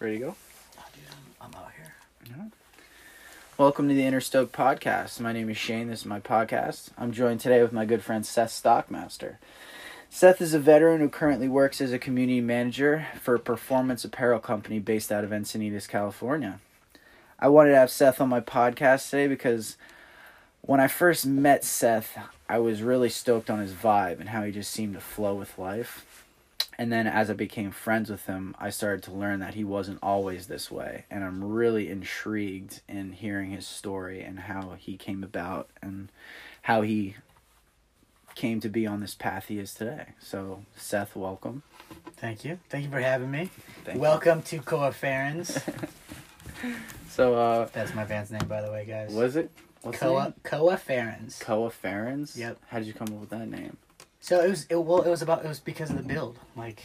Ready to go? Oh, dude, I'm, I'm out here. Welcome to the Inner Stoke Podcast. My name is Shane. This is my podcast. I'm joined today with my good friend Seth Stockmaster. Seth is a veteran who currently works as a community manager for a performance apparel company based out of Encinitas, California. I wanted to have Seth on my podcast today because when I first met Seth, I was really stoked on his vibe and how he just seemed to flow with life. And then as I became friends with him, I started to learn that he wasn't always this way. And I'm really intrigued in hearing his story and how he came about and how he came to be on this path he is today. So, Seth, welcome. Thank you. Thank you for having me. Thank you. Welcome to Koa Farron's. So, uh, That's my band's name, by the way, guys. was it? What's Koa? Koa Farron's. Koa Farron's? Yep. How did you come up with that name? So it was it, well, it was about it was because of the build. Like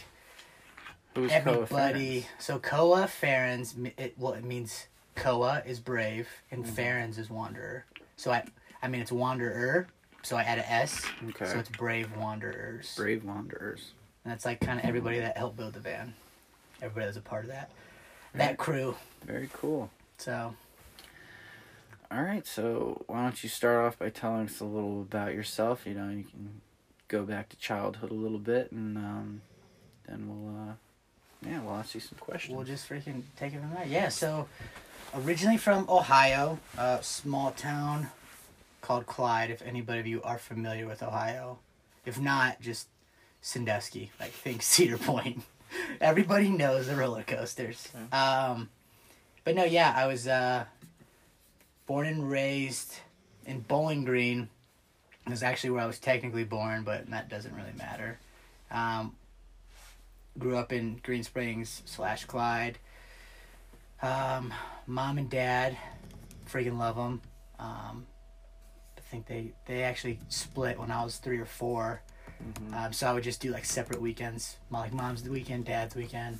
Who's everybody. Farron's? So Koa Farron's. It well, it means Koa is brave and. Mm-hmm. Farron's is wanderer. So I I mean it's wanderer. So I add a S. Okay. So it's brave wanderers. Brave Wanderers. And that's like kind of everybody that helped build the van. Everybody that's a part of that. That crew. Very cool. So All right, so why don't you start off by telling us a little about yourself? You know, you can go back to childhood a little bit, and um, then we'll, uh, yeah, we'll ask you some questions. we'll just freaking take it from there. Yeah, so originally from Ohio, a small town called Clyde, if anybody of you are familiar with Ohio. If not, just Sandusky, like think Cedar Point. Everybody knows the roller coasters. Um, but no, yeah, I was uh, born and raised in Bowling Green. It was actually where I was technically born, but that doesn't really matter. Um, grew up in Green Springs slash Clyde. Um, mom and dad, freaking love them. Um, I think they they actually split when I was three or four. Mhm. Um, so I would just do like separate weekends. My like mom's the weekend, dad's weekend.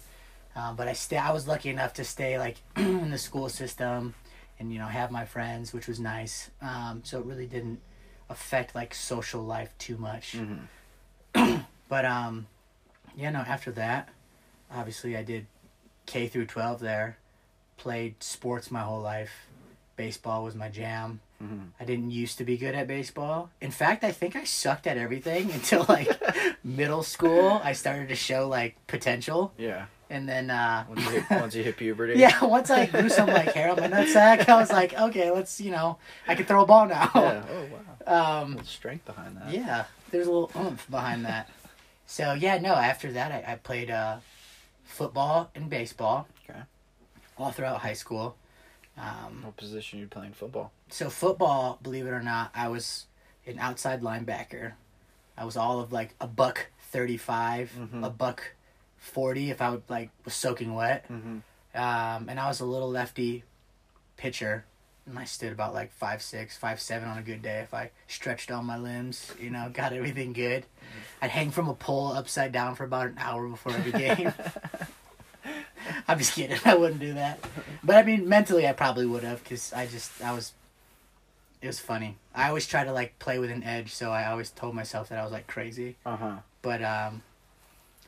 Um, but I stay. I was lucky enough to stay like in the school system, and you know have my friends, which was nice. Um, so it really didn't affect like social life too much. Mhm. But um, yeah, no. After that, obviously, I did K through twelve there. Played sports my whole life. Baseball was my jam. Mhm. I didn't used to be good at baseball. In fact, I think I sucked at everything until like middle school. I started to show like potential, Yeah. And then uh, Once you hit, once you hit puberty. yeah, once I grew some like hair on my nutsack, I was like, okay, let's you know, I can throw a ball now. Yeah. Oh wow. Um, strength behind that. yeah, there's a little oomph behind that. So yeah, no. After that, I, I played uh, football and baseball. Okay. All throughout high school. Um, What position you playing football? so football, believe it or not, I was an outside linebacker. I was all of like a buck 35 Mhm. a buck forty if I would like was soaking wet. Mm-hmm. Um, and I was a little lefty pitcher. And I stood about like five six, five seven on a good day if I stretched all my limbs, you know, got everything good. I'd hang from a pole upside down for about an hour before every game. I'm just kidding. I wouldn't do that. But I mean, mentally, I probably would have because I just, I was, it was funny. I always try to like play with an edge, so I always told myself that I was like crazy. Uh huh. But, um,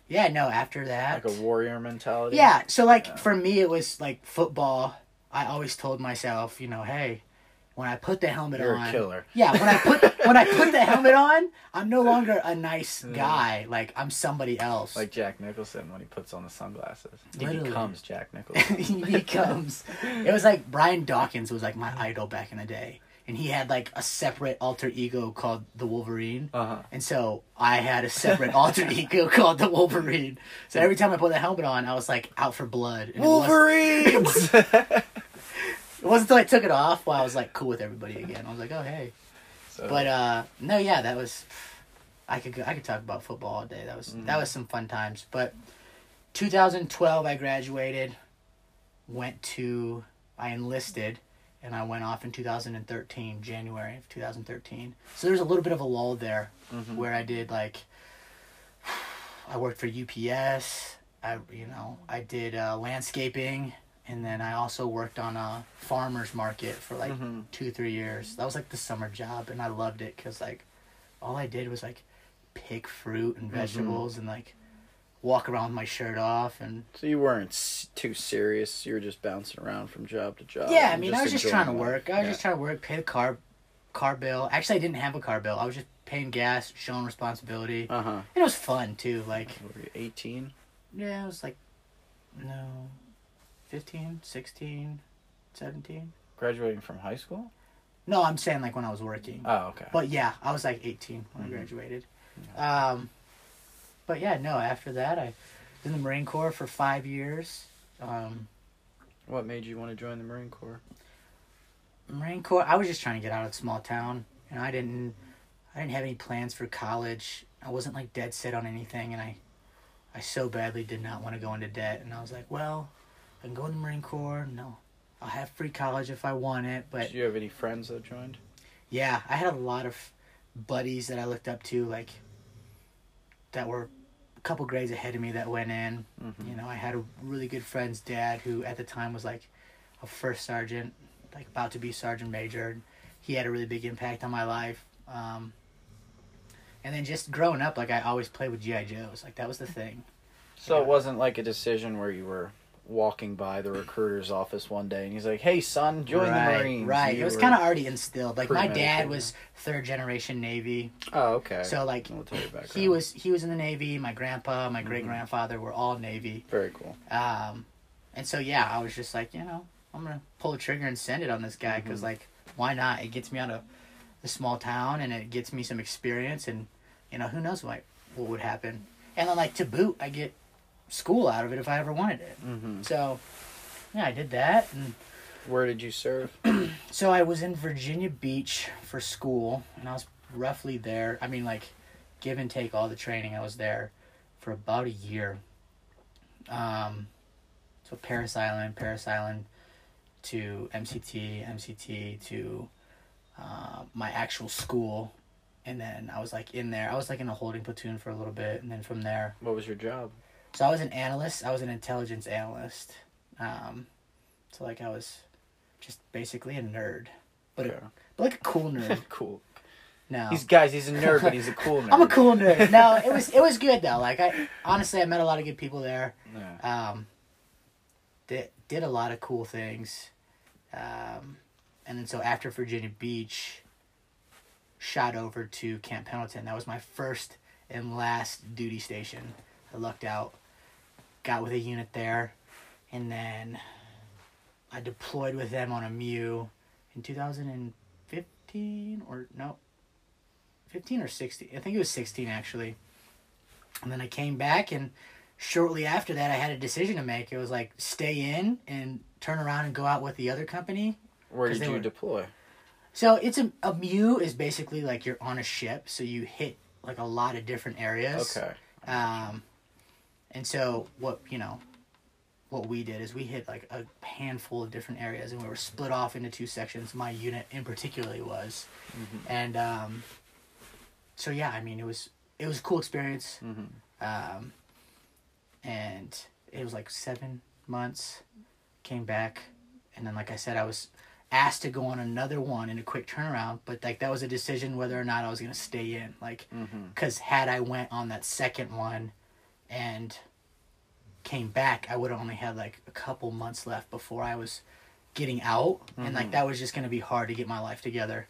yeah, no, after that. Like a warrior mentality. Yeah, so like Yeah. for me, it was like football. I always told myself, you know, hey, when I put the helmet You're on, a killer. yeah, when I put when I put the helmet on, I'm no longer a nice guy. Like I'm somebody else. Like Jack Nicholson when he puts on the sunglasses. He Literally. becomes Jack Nicholson. he becomes. It was like Brian Dawkins was like my idol back in the day, and he had like a separate alter ego called the Wolverine. Uh huh. And so I had a separate alter ego called the Wolverine. So every time I put the helmet on, I was like out for blood. and it was- Wolverines. It wasn't until I took it off while I was like cool with everybody again. I was like, oh hey. so, But uh no, yeah, that was. I could go, I could talk about football all day. That was Mhm. that was some fun times. But 2012, I graduated, went to I enlisted, and I went off in 2013, January of 2013. So there's a little bit of a lull there Mhm. where I did like. I worked for UPS. I you know I did uh, landscaping, and then I also worked on a farmers market for like Mhm. two three years. That was like the summer job, and I loved it because like all I did was like pick fruit and Mhm. vegetables and like walk around with my shirt off and So you weren't s- too serious. You were just bouncing around from job to job. yeah, I mean, I was just trying to work. I was Yeah. just trying to work, pay the car car bill. Actually, I didn't have a car bill. I was just paying gas, showing responsibility. Uh huh. And it was fun too. Like, Were you 18? yeah, it was like, no, 15, 16, 17. Graduating from high school? No, I'm saying like when I was working. Oh, okay. But yeah, I was like 18 when Mhm. I graduated. Um, but yeah, no. After that, I was in the Marine Corps for five years. Um, What made you want to join the Marine Corps? Marine Corps. I was just trying to get out of small town, and I didn't. I didn't have any plans for college. I wasn't like dead set on anything, and I, I so badly did not want to go into debt. And I was like, well, I can go in the Marine Corps. No, I'll have free college if I want it. But Did you have any friends that joined? yeah, I had a lot of buddies that I looked up to, like that were couple grades ahead of me that went in. Mm-hmm. You know, I had a really good friend's dad who at the time was like a first sergeant, like about to be sergeant major. He had a really big impact on my life. Um, and then just growing up, like I always played with GI Joes. Like that was the thing. So Yeah. it wasn't like a decision where you were walking by the recruiter's office one day and he's like, "Hey, son, join right, the Marines." Right. You It was kind of already instilled. Like my dad was third generation Navy, Oh, okay. so like military background. he was he was in the Navy. My grandpa, my Mhm. great grandfather were all Navy. very cool. Um, and so yeah, I was just like, you know, I'm gonna pull the trigger and send it on this guy because Mhm. like, why not? It gets me out of the small town and it gets me some experience and you know who knows what what would happen. And then like to boot, I get school out of it if I ever wanted it. Mm-hmm. So yeah, I did that and. Where did you serve? So I was in Virginia Beach for school, and I was roughly there. I mean, like, give and take all the training, I was there for about a year. Um, so Parris Island, Parris Island to MCT, MCT to uh, my actual school, and then I was like in there. I was like in a holding platoon for a little bit, and then from there, What was your job? So I was an analyst. I was an intelligence analyst. Um, so like I was just basically a nerd, but a but like a cool nerd. cool. No, He's guys. He's a nerd, but he's a cool nerd. I'm a cool nerd. No, it was it was good though. Like I honestly, I met a lot of good people there. Yeah. Um, did did a lot of cool things, um, and then so after Virginia Beach, shot over to Camp Pendleton. That was my first and last duty station. I lucked out, got with a unit there, and then I deployed with them on a MEU in 2015 or no, 15 or 16. I think it was 16 actually. And then I came back and shortly after that I had a decision to make. It was like stay in and turn around and go out with the other company. Where did you were- deploy? So it's a a MEU is basically like you're on a ship, so you hit like a lot of different areas. Okay. Um, and so what you know, what we did is we hit like a handful of different areas, and we were split off into two sections. My unit in particularly was, Mhm. and um, so yeah, I mean it was it was a cool experience, Mhm. um, and it was like seven months. Came back, and then like I said, I was asked to go on another one in a quick turnaround, but like that was a decision whether or not I was gonna stay in. Like because had I went on that second one and came back, I would have only had like a couple months left before I was getting out, and like Mhm. that was just gonna be hard to get my life together.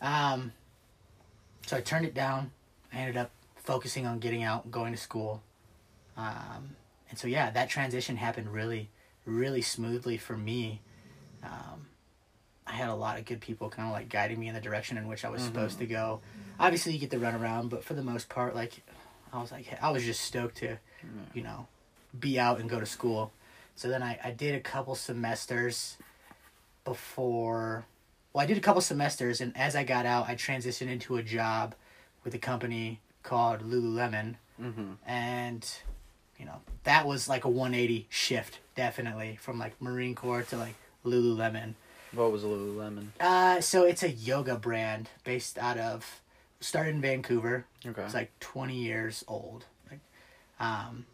Um, so I turned it down. I ended up focusing on getting out, going to school, um, and so yeah, that transition happened really, really smoothly for me. Um, I had a lot of good people kind of like guiding me in the direction in which I was Mhm. supposed to go. Obviously, you get the runaround, but for the most part, like I was like I was just stoked to, you know, be out and go to school. So then I, I did a couple semesters before. Well, I did a couple semesters, and as I got out, I transitioned into a job with a company called Lululemon, Mhm. and you know that was like a 180 shift, definitely from like Marine Corps to like Lululemon. What was Lululemon? Uh, so it's a yoga brand based out of started in Vancouver. Okay. It's like 20 years old. Like, um,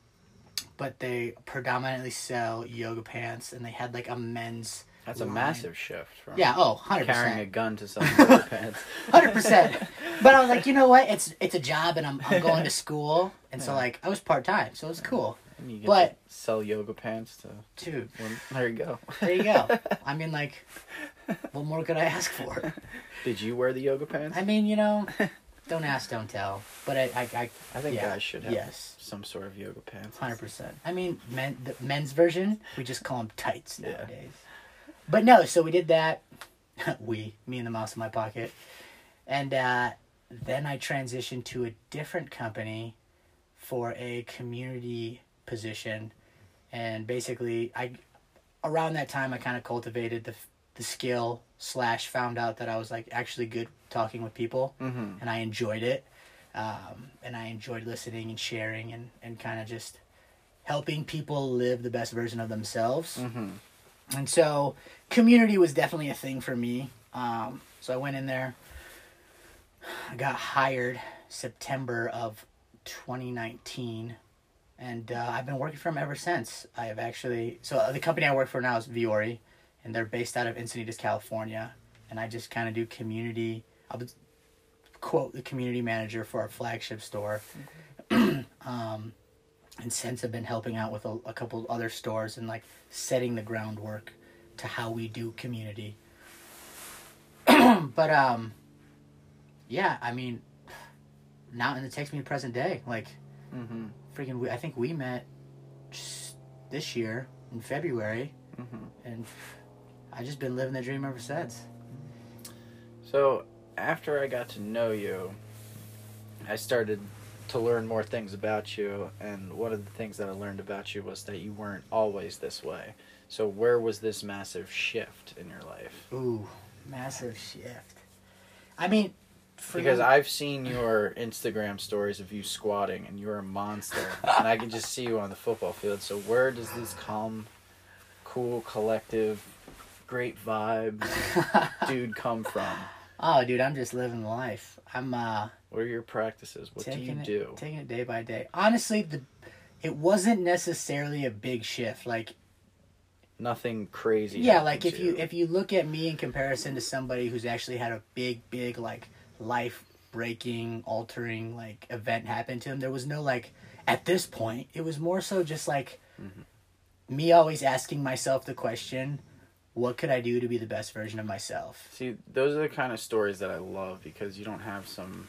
but they predominantly sell yoga pants, and they had like a men's That's a massive shift from Yeah. Oh, 100 carrying a gun to selling yoga pants. Hundred percent. But I was like, you know what? It's it's a job, and I'm I'm going to school, and so like I was part time, so it was cool. And you get But- to sell yoga pants to. Dude, Well, there you go. there you go. I mean, like, what more could I ask for? Did you wear the yoga pants? I mean, you know, don't ask, don't tell. But I, I, I I think yeah, guys should have yes. some sort of yoga pants. hundred percent. I mean, men, the men's version, we just call them tights Yeah. nowadays. But no, so we did that. we, me and the mouse in my pocket, and uh, then I transitioned to a different company for a community position, and basically, I around that time I kind of cultivated the the skill slash found out that I was like actually good talking with people Mm-hmm. and I enjoyed it. Um, and I enjoyed listening and sharing and, and kind of just helping people live the best version of themselves. Mm-hmm. And so, community was definitely a thing for me. Um, so I went in there. I got hired September of 2019, and uh, I've been working for them ever since. I have actually so uh, the company I work for now is Vuori, and they're based out of Encinitas, California. And I just kind of do community. I'll quote the community manager for our flagship store. um, and since I've been helping out with a, a couple other stores and like setting the groundwork to how we do community. but um, yeah, I mean, now in the text me present day. Like Mm-hmm. freaking, we, I think we met just this year in February, Mm-hmm. and I just been living the dream ever since. So after I got to know you, I started to learn more things about you, and one of the things that I learned about you was that you weren't always this way. So where was this massive shift in your life? Ooh, massive shift. I mean, for Because me- I've seen your Instagram stories of you squatting, and you're a monster, and I can just see you on the football field. So where does this calm, cool, collective, great vibes dude come from? oh, dude, I'm just living life. I'm uh What are your practices? What do you it, do? taking it day by day. Honestly, the it wasn't necessarily a big shift. Like Nothing crazy. yeah, like if to you if you look at me in comparison to somebody who's actually had a big big like life breaking altering like event happen to him, there was no like at this point. It was more so just like me always asking myself the question, what could I do to be the best version of myself? See, those are the kind of stories that I love because you don't have some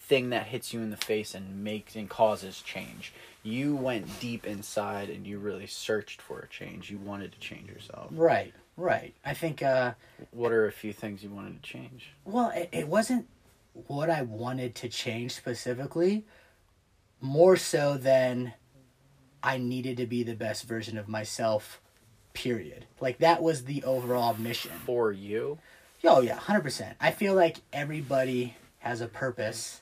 thing that hits you in the face and makes and causes change. You went deep inside and you really searched for a change. You wanted to change yourself. Right, right. I think uh What are a few things you wanted to change? Well, it, it wasn't what I wanted to change specifically, more so than I needed to be the best version of myself, period. Like, that was the overall mission. For you? Oh, yeah, 100%. I feel like everybody has a purpose,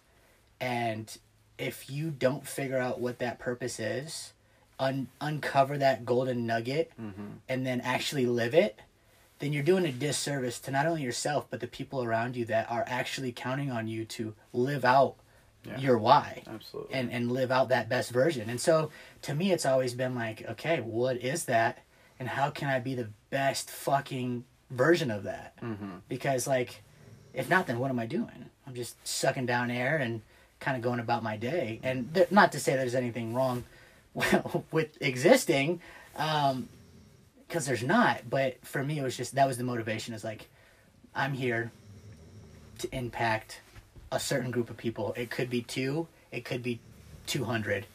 and if you don't figure out what that purpose is, un- uncover that golden nugget, Mm-hmm. and then actually live it, then you're doing a disservice to not only yourself but the people around you that are actually counting on you to live out Yeah. your why Absolutely. and and live out that best version. And so to me it's always been like, okay, what is that and how can I be the best fucking version of that? mm-hmm. Because like if not then what am I doing? I'm just sucking down air and kind of going about my day. And th- not to say there's anything wrong with existing um because there's not but for me it was just that was the motivation is like i'm here to impact a certain group of people it could be two it could be 200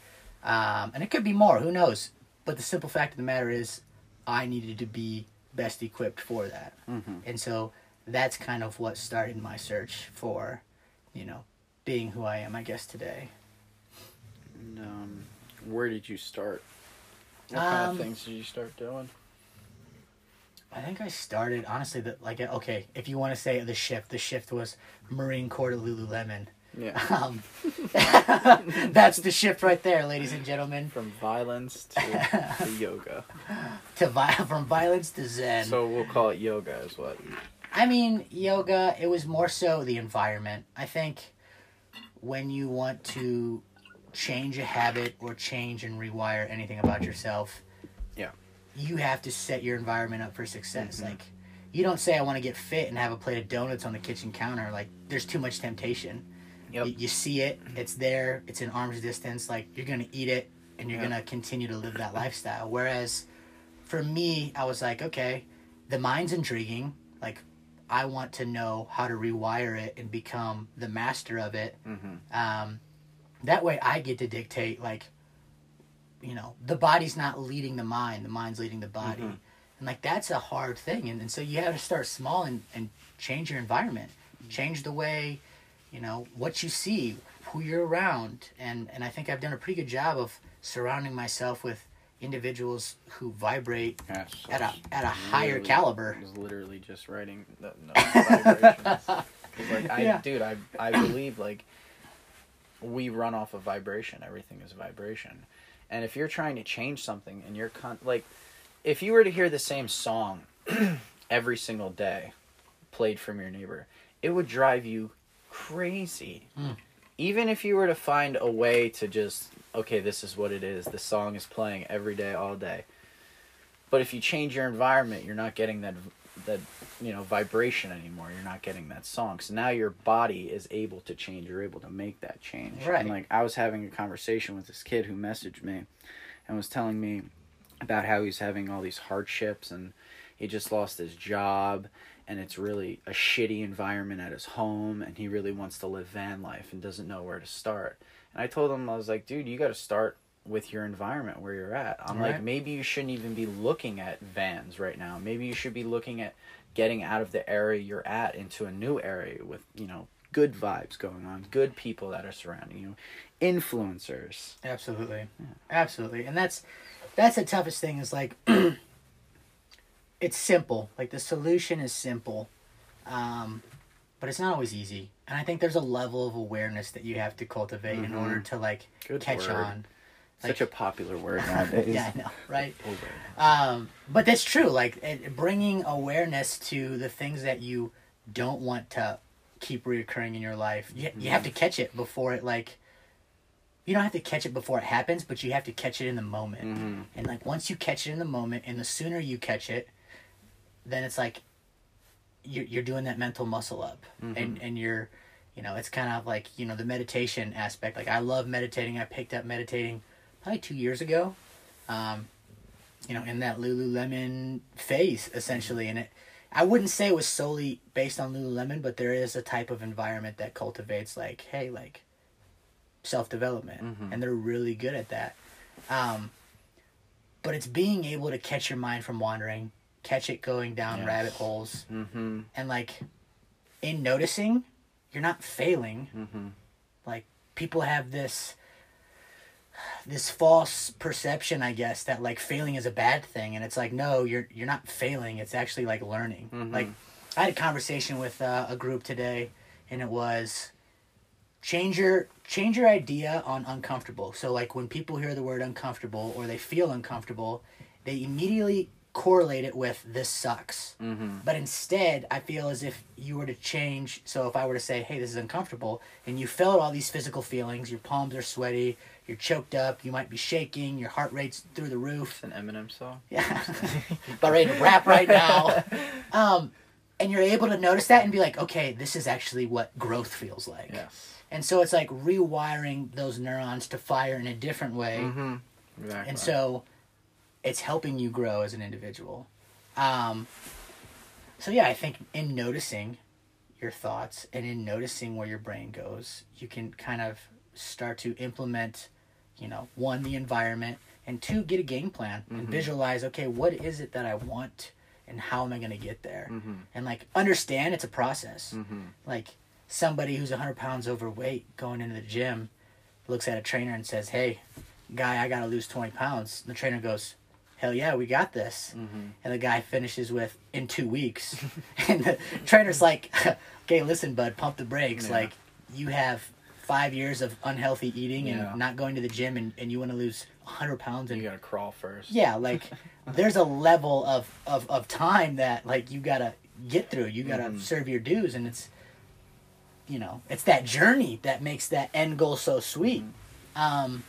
um, and it could be more who knows but the simple fact of the matter is i needed to be best equipped for that Mm-hmm. and so that's kind of what started my search for you know being who i am i guess today And, um, where did you start? What kind Um, of things did you start doing? I think I started honestly that like okay, if you want to say the shift, the shift was Marine Corps to Lululemon. Yeah. Um, that's the shift right there, ladies and gentlemen. From violence to, to yoga. To vi- from violence to zen. So we'll call it yoga, is what? I mean, yoga. It was more so the environment. I think when you want to change a habit or change and rewire anything about yourself, Yeah. you have to set your environment up for success. Mhm. Like, you don't say I want to get fit and have a plate of donuts on the kitchen counter. Like, there's too much temptation. Yep. You, you see it, it's there, it's in arm's distance. Like, you're gonna eat it, and you're Yeah. gonna continue to live that lifestyle. Whereas, for me, I was like, okay, the mind's intriguing. Like, I want to know how to rewire it and become the master of it. Mm-hmm. Um, that way, I get to dictate. Like, you know, the body's not leading the mind; the mind's leading the body, Mhm. and like that's a hard thing. And, and so you have to start small and and change your environment, change the way, you know, what you see, who you're around, and and I think I've done a pretty good job of surrounding myself with individuals who vibrate Yes. at a at a higher caliber. I was literally just writing the no, vibrations. 'Cause, like I, Yeah. dude, I I believe like we run off of vibration. Everything is vibration, and if you're trying to change something and you're con- like, if you were to hear the same song every single day, played from your neighbor, it would drive you crazy. Mm. Even if you were to find a way to just okay, this is what it is. The song is playing every day, all day. But if you change your environment, you're not getting that that you know vibration anymore. You're not getting that song. So now your body is able to change. You're able to make that change. Right. And like I was having a conversation with this kid who messaged me and was telling me about how he's having all these hardships and he just lost his job and it's really a shitty environment at his home and he really wants to live van life and doesn't know where to start. And I told him I was like, dude, you got to start with your environment where you're at. I'm like, Right. maybe you shouldn't even be looking at vans right now. Maybe you should be looking at getting out of the area you're at into a new area with, you know, good vibes going on, good people that are surrounding you, influencers. Absolutely, absolutely, and that's that's the toughest thing. Is like it's simple. Like the solution is simple, um, but it's not always easy. And I think there's a level of awareness that you have to cultivate in Mhm. order to like Good catch word. on. Such a popular word nowadays. Yeah, I know, right? Um, but that's true. Like it, bringing awareness to the things that you don't want to keep reoccurring in your life. You, you have to catch it before it like. You don't have to catch it before it happens, but you have to catch it in the moment. Mhm. And like once you catch it in the moment, and the sooner you catch it, then it's like you're you're doing that mental muscle up, and and you're, you know, it's kind of like you know the meditation aspect. Like I love meditating. I picked up meditating probably two years ago, um, you know, in that Lululemon phase essentially, and it. I wouldn't say it was solely based on Lululemon, but there is a type of environment that cultivates like, hey, like self development, Mhm. and they're really good at that. Um, but it's being able to catch your mind from wandering, catch it going down Yes. rabbit holes, Mm-hmm. and like in noticing, you're not failing. Mm-hmm. Like people have this this false perception, I guess, that like failing is a bad thing, and it's like no, you're you're not failing. It's actually like learning. Mhm. Like I had a conversation with uh, a group today, and it was change your change your idea on uncomfortable. So like when people hear the word uncomfortable or they feel uncomfortable, they immediately correlate it with this sucks. Mm-hmm. But instead, I feel as if you were to change. So if I were to say, "Hey, this is uncomfortable," and you felt all these physical feelings, your palms are sweaty, you're choked up, you might be shaking, your heart rate's through the roof. It's an Eminem song. Yeah, about ready to rap right now. Um, and you're able to notice that and be like, "Okay, this is actually what growth feels like." Yes. And so it's like rewiring those neurons to fire in a different way. Mm-hmm. Exactly. And so it's helping you grow as an individual. Um, so yeah, I think in noticing your thoughts and in noticing where your brain goes, you can kind of start to implement, you know, one, the environment, and two, get a game plan and Mhm. visualize, okay, what is it that I want and how am I going to get there? Mm-hmm. And like understand it's a process Mm-hmm. like somebody who's 100 pounds overweight going into the gym looks at a trainer and says hey guy i gotta lose 20 pounds and the trainer goes hell yeah we got this Mm-hmm. and the guy finishes with in two weeks and the trainer's like okay listen bud pump the brakes Yeah. like you have five years of unhealthy eating Yeah. and not going to the gym and, and you want to lose 100 pounds and You gotta crawl first. yeah like there's a level of, of, of time that like you gotta get through you gotta Mhm. serve your dues and it's you know it's that journey that makes that end goal so sweet Mm-hmm. um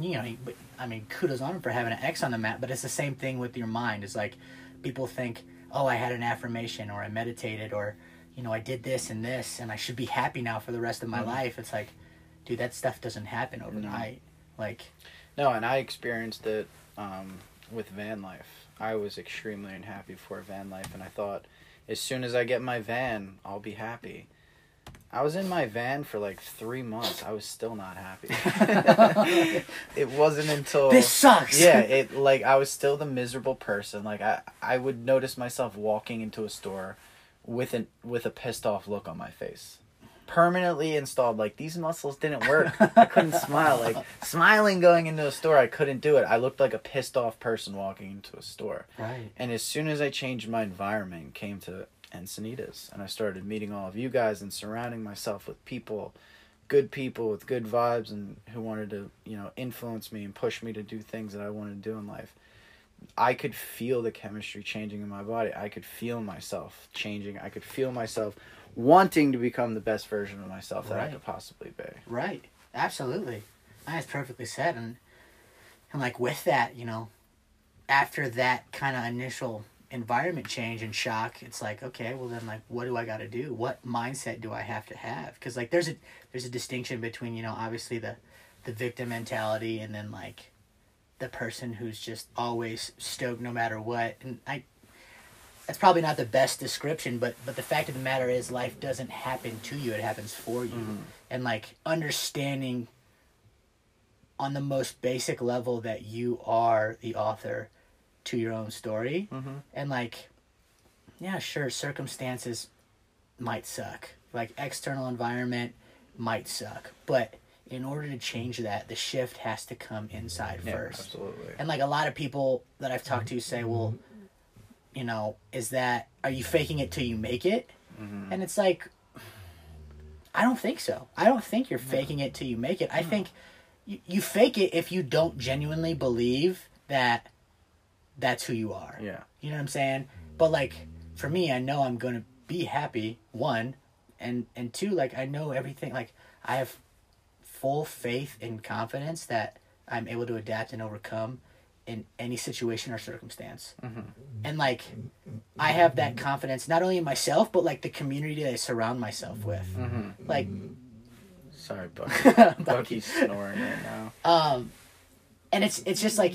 you know, but I mean, kudos on him for having an X on the map. But it's the same thing with your mind. It's like people think, oh, I had an affirmation, or I meditated, or you know, I did this and this, and I should be happy now for the rest of my Mhm. life. It's like, dude, that stuff doesn't happen overnight. Like, No, and I experienced it um, with van life. I was extremely unhappy for van life, and I thought, as soon as I get my van, I'll be happy. I was in my van for like three months. I was still not happy. it wasn't until this sucks. yeah, it like I was still the miserable person. Like I I would notice myself walking into a store with an with a pissed off look on my face. Permanently installed like these muscles didn't work. I couldn't smile. Like smiling going into a store, I couldn't do it. I looked like a pissed off person walking into a store. right. And as soon as I changed my environment, came to Encinitas, and I started meeting all of you guys and surrounding myself with people, good people with good vibes, and who wanted to, you know, influence me and push me to do things that I wanted to do in life. I could feel the chemistry changing in my body. I could feel myself changing. I could feel myself wanting to become the best version of myself that I could possibly be. Right. Absolutely. That's perfectly said. And and like with that, you know, after that kind of initial environment change and shock, it's like, okay, well then like what do I got to do? What mindset do I have to have? Cuz like there's a there's a distinction between, you know, obviously the the victim mentality and then like the person who's just always stoked no matter what. And I that's probably not the best description, but but the fact of the matter is life doesn't happen to you, it happens for you Mhm. and like understanding on the most basic level that you are the author to your own story Mm-hmm. and like yeah sure circumstances might suck like external environment might suck but in order to change that the shift has to come inside Yeah, first absolutely. and like a lot of people that I've talked to say, well, you know, is that are you faking it till you make it? Mhm. And it's like I don't think so. I don't think you're faking it till you make it. I think you, you fake it if you don't genuinely believe that that's who you are. Yeah. You know what I'm saying? But like for me, I know I'm going to be happy one and and two like I know everything like I have full faith and confidence that I'm able to adapt and overcome in any situation or circumstance. Mhm. And like I have that confidence not only in myself but like the community that I surround myself with. Mm-hmm. Like Sorry. Bucky. Bucky's snoring right now. um and it's it's just like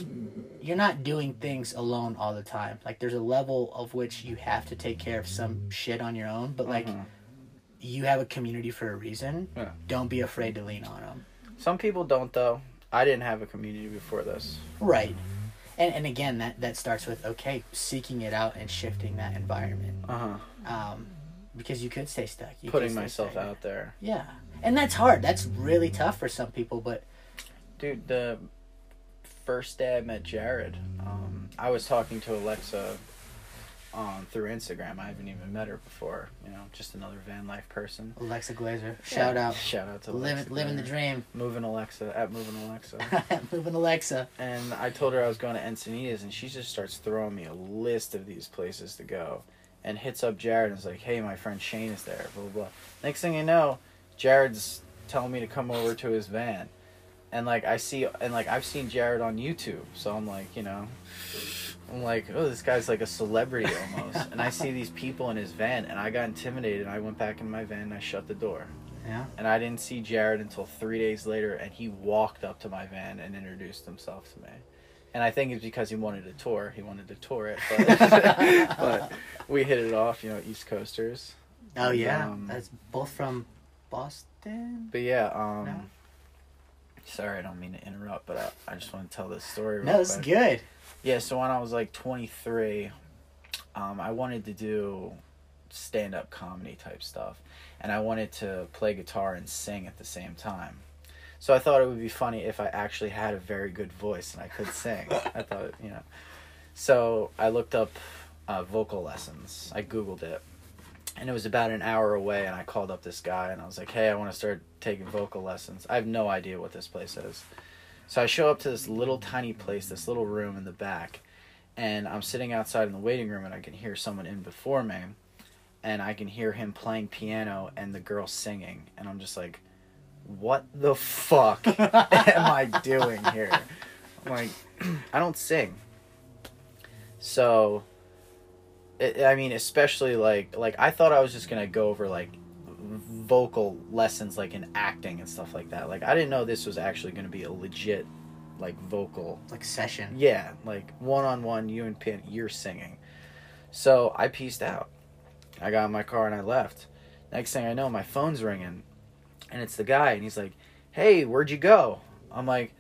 you're not doing things alone all the time. Like there's a level of which you have to take care of some shit on your own, but like Mhm. you have a community for a reason. Yeah. Don't be afraid to lean on them. Some people don't though. I didn't have a community before this. Right. And and again that that starts with okay, seeking it out and shifting that environment. Uh huh. Um because you could stay stuck. You Putting stay myself stagnant. out there, Yeah. And that's hard. That's really tough for some people, but dude. The first day I met Jared, um, I was talking to Alexa um, through Instagram. I haven't even met her before. You know, just another van life person. Alexa Glazer, shout Yeah. out. Shout out to Alexa. Living living the dream. Moving Alexa at moving Alexa. Moving Alexa. and I told her I was going to Encinitas, and she just starts throwing me a list of these places to go, and hits up Jared and is like, "Hey, my friend Shane is there." Blah blah. blah. Next thing I know, Jared's telling me to come over to his van, and like I see, and like I've seen Jared on YouTube, so I'm like, you know, I'm like, oh, this guy's like a celebrity almost, and I see these people in his van, and I got intimidated. and I went back in my van and I shut the door. Yeah. And I didn't see Jared until three days later, and he walked up to my van and introduced himself to me. And I think it's because he wanted a tour. He wanted to tour it, but, but we hit it off, you know, East Coasters. Oh yeah. Um, That's both from Boston. But yeah, um, No. Sorry, I don't mean to interrupt, but I, I just want to tell this story. Real No, it's good. Yeah, so when I was like 23, um, I wanted to do stand up comedy type stuff. And I wanted to play guitar and sing at the same time. So I thought it would be funny if I actually had a very good voice and I could sing. I thought, you know. So I looked up uh, vocal lessons. I Googled it. And it was about an hour away, and I called up this guy and I was like, hey, I want to start taking vocal lessons. I have no idea what this place is. So I show up to this little tiny place, this little room in the back, and I'm sitting outside in the waiting room and I can hear someone in before me and I can hear him playing piano and the girl singing and I'm just like what the fuck am I doing here? I'm like, I don't sing. So, I mean, especially like like I thought I was just gonna go over like vocal lessons like in acting and stuff like that. Like I didn't know this was actually gonna be a legit like vocal Like session. yeah, like one on one, you and Pin, you're singing. So I pieced out. I got in my car and I left. Next thing I know, my phone's ringing, and it's the guy, and he's like, "Hey, where'd you go?" I'm like,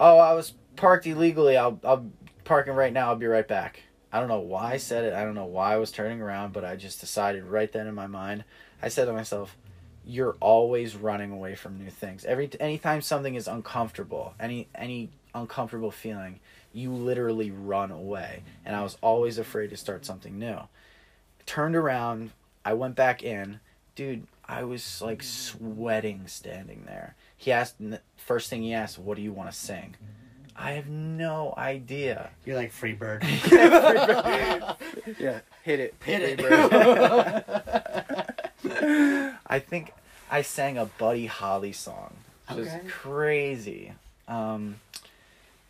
"Oh, I was parked illegally. I'll I'll parking right now. I'll be right back." I don't know why I said it. I don't know why I was turning around, but I just decided right then in my mind. I said to myself, "You're always running away from new things. Every anytime something is uncomfortable, any any uncomfortable feeling, you literally run away." And I was always afraid to start something new. Turned around, I went back in. Dude, I was like sweating standing there. He asked first thing he asked, "What do you want to sing?" I have no idea. You're like free bird. yeah, hit it, Hit it. I think I sang a Buddy Holly song, which Okay. is crazy. Um,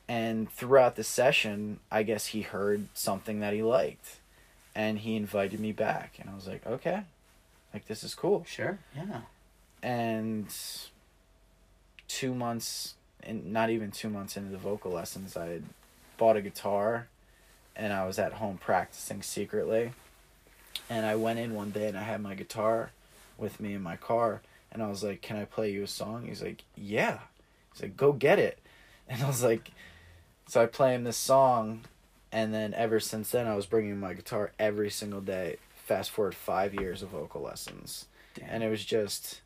and throughout the session, I guess he heard something that he liked, and he invited me back, and I was like, okay, like this is cool. sure. Yeah. And two months, and not even two months into the vocal lessons, I had bought a guitar, and I was at home practicing secretly. And I went in one day and I had my guitar with me in my car, and I was like, "Can I play you a song?" He's like, "Yeah." He's like, "Go get it," and I was like, so I play him this song, and then ever since then I was bringing my guitar every single day. Fast forward five years of vocal lessons, and it was just.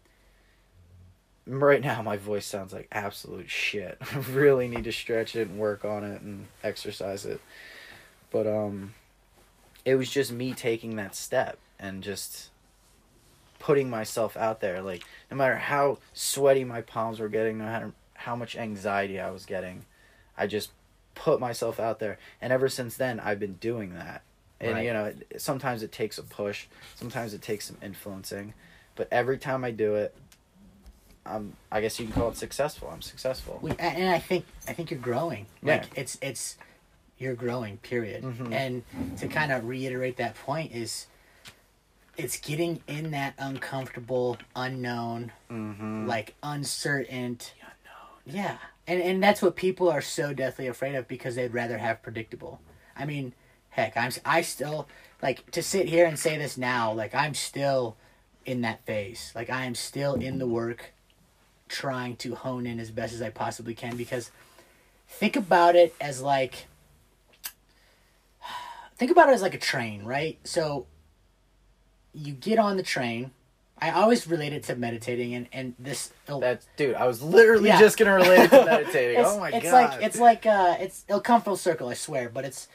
Right now, my voice sounds like absolute shit. I really need to stretch it and work on it and exercise it. But um, it was just me taking that step and just putting myself out there. Like no matter how sweaty my palms were getting, no matter how much anxiety I was getting, I just put myself out there. And ever since then, I've been doing that. And Right. you know, sometimes it takes a push, sometimes it takes some influencing, but every time I do it, I'm. I guess you can call it successful. I'm successful. We, and I think I think you're growing. Like Yeah. it's it's you're growing. Period. Mhm. And to kind of reiterate that point is, it's getting in that uncomfortable, unknown, Mm-hmm. like uncertain. Yeah, and and that's what people are so deathly afraid of because they'd rather have predictable. I mean, heck, I'm I still like to sit here and say this now. Like I'm still in that phase. Like I am still in the work, trying to hone in as best as I possibly can because think about it as like think about it as like a train, right? So you get on the train. I always relate it to meditating and and this That's dude. I was literally Yeah. just gonna relate it to meditating. it's, oh my it's god. like it's like uh it's it'll come full circle i swear but it's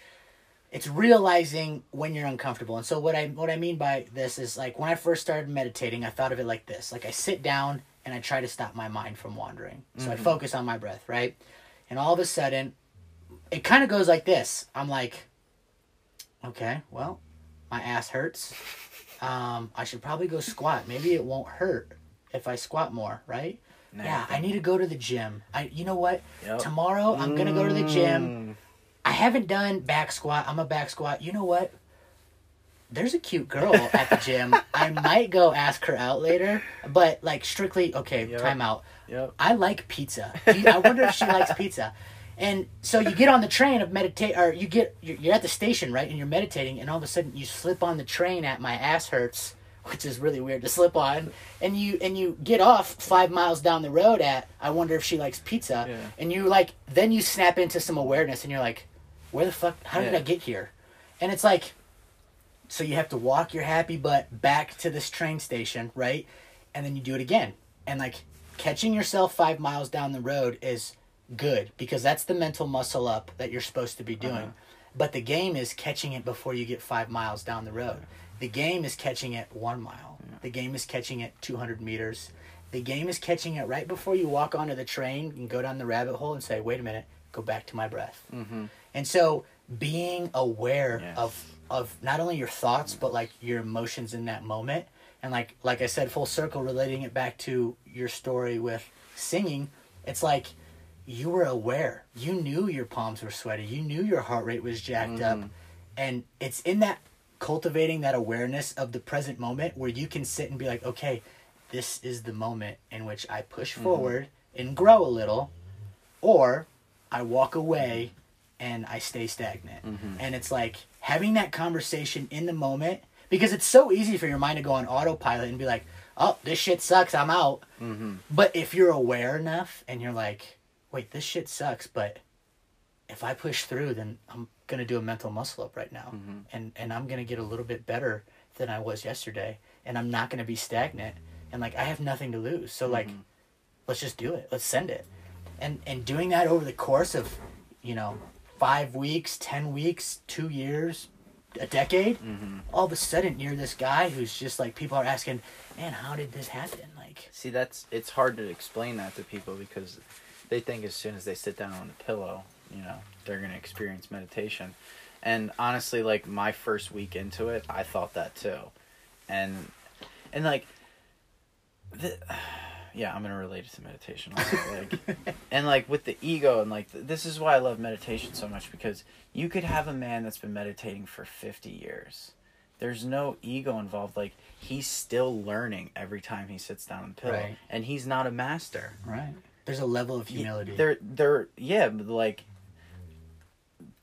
it's realizing when you're uncomfortable and so what i what i mean by this is like when i first started meditating i thought of it like this like i sit down and i try to stop my mind from wandering so i Mm-hmm. focus on my breath right and all of a sudden it kind of goes like this i'm like okay well my ass hurts um i should probably go squat maybe it won't hurt if i squat more right Now yeah, you I need to go to the gym. I, you know what? Yep. Tomorrow I'm gonna go to the gym. Mm. I haven't done back squat. I'm a back squat. You know what? There's a cute girl at the gym. I might go ask her out later, but like strictly okay. Yep. Time out. Yep. I like pizza. I wonder if she likes pizza. And so you get on the train of meditate, or you get you're, at the station, right? And you're meditating, and all of a sudden you slip on the train at my ass hurts, which is really weird to slip on. And you and you get off five miles down the road at I wonder if she likes pizza. Yeah. And you like then you snap into some awareness, and you're like, where the fuck? How did Yeah. I get here? And it's like, so you have to walk your happy butt back to this train station, right? And then you do it again. And like catching yourself five miles down the road is good because that's the mental muscle up that you're supposed to be doing. Uh-huh. But the game is catching it before you get five miles down the road. The game is catching it one mile. The game is catching it 200 meters. The game is catching it right before you walk onto the train and go down the rabbit hole and say, wait a minute, go back to my breath. Mm-hmm. And so being aware Yes. of of not only your thoughts but like your emotions in that moment and like like I said full circle relating it back to your story with singing, it's like you were aware. You knew your palms were sweaty. You knew your heart rate was jacked up. Mm-hmm. And it's in that cultivating that awareness of the present moment where you can sit and be like, okay, this is the moment in which I push mm-hmm. forward and grow a little, or I walk away and I stay stagnant. Mm-hmm. And it's like having that conversation in the moment because it's so easy for your mind to go on autopilot and be like, oh, this shit sucks, I'm out. Mm-hmm. But if you're aware enough and you're like, wait, this shit sucks, but if I push through, then I'm gonna do a mental muscle up right now, mm-hmm. and and I'm gonna get a little bit better than I was yesterday, and I'm not gonna be stagnant, and like I have nothing to lose. So like, let's just do it. Let's send it, and and doing that over the course of, you know, five weeks, ten weeks, two years, a decade, mm-hmm. all of a sudden you're this guy who's just like people are asking, man, how did this happen? Like, See, that's it's hard to explain that to people because they think as soon as they sit down on the pillow, you know, they're gonna experience meditation. And honestly, like my first week into it, I thought that too, and and like, the, yeah, I'm gonna relate it to meditation. Also. Like, and like with the ego and like th- this is why I love meditation so much because you could have a man that's been meditating for 50 years. There's no ego involved. Like he's still learning every time he sits down on the pillow, Right. and he's not a master. right? There's a level of humility. There, there, yeah, like,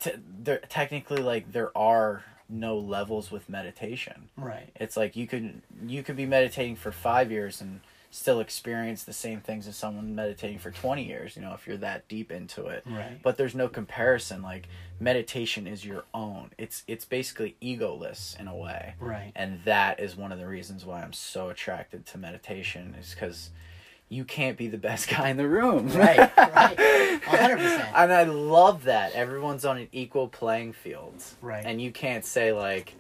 t- there technically like there are no levels with meditation. right. It's like you could you could be meditating for five years and still experience the same things as someone meditating for 20 years you know if you're that deep into it Right. but there's no comparison like meditation is your own it's it's basically egoless in a way Right. and that is one of the reasons why i'm so attracted to meditation is because you can't be the best guy in the room Right, right. 100%. and i love that everyone's on an equal playing field Right. and you can't say like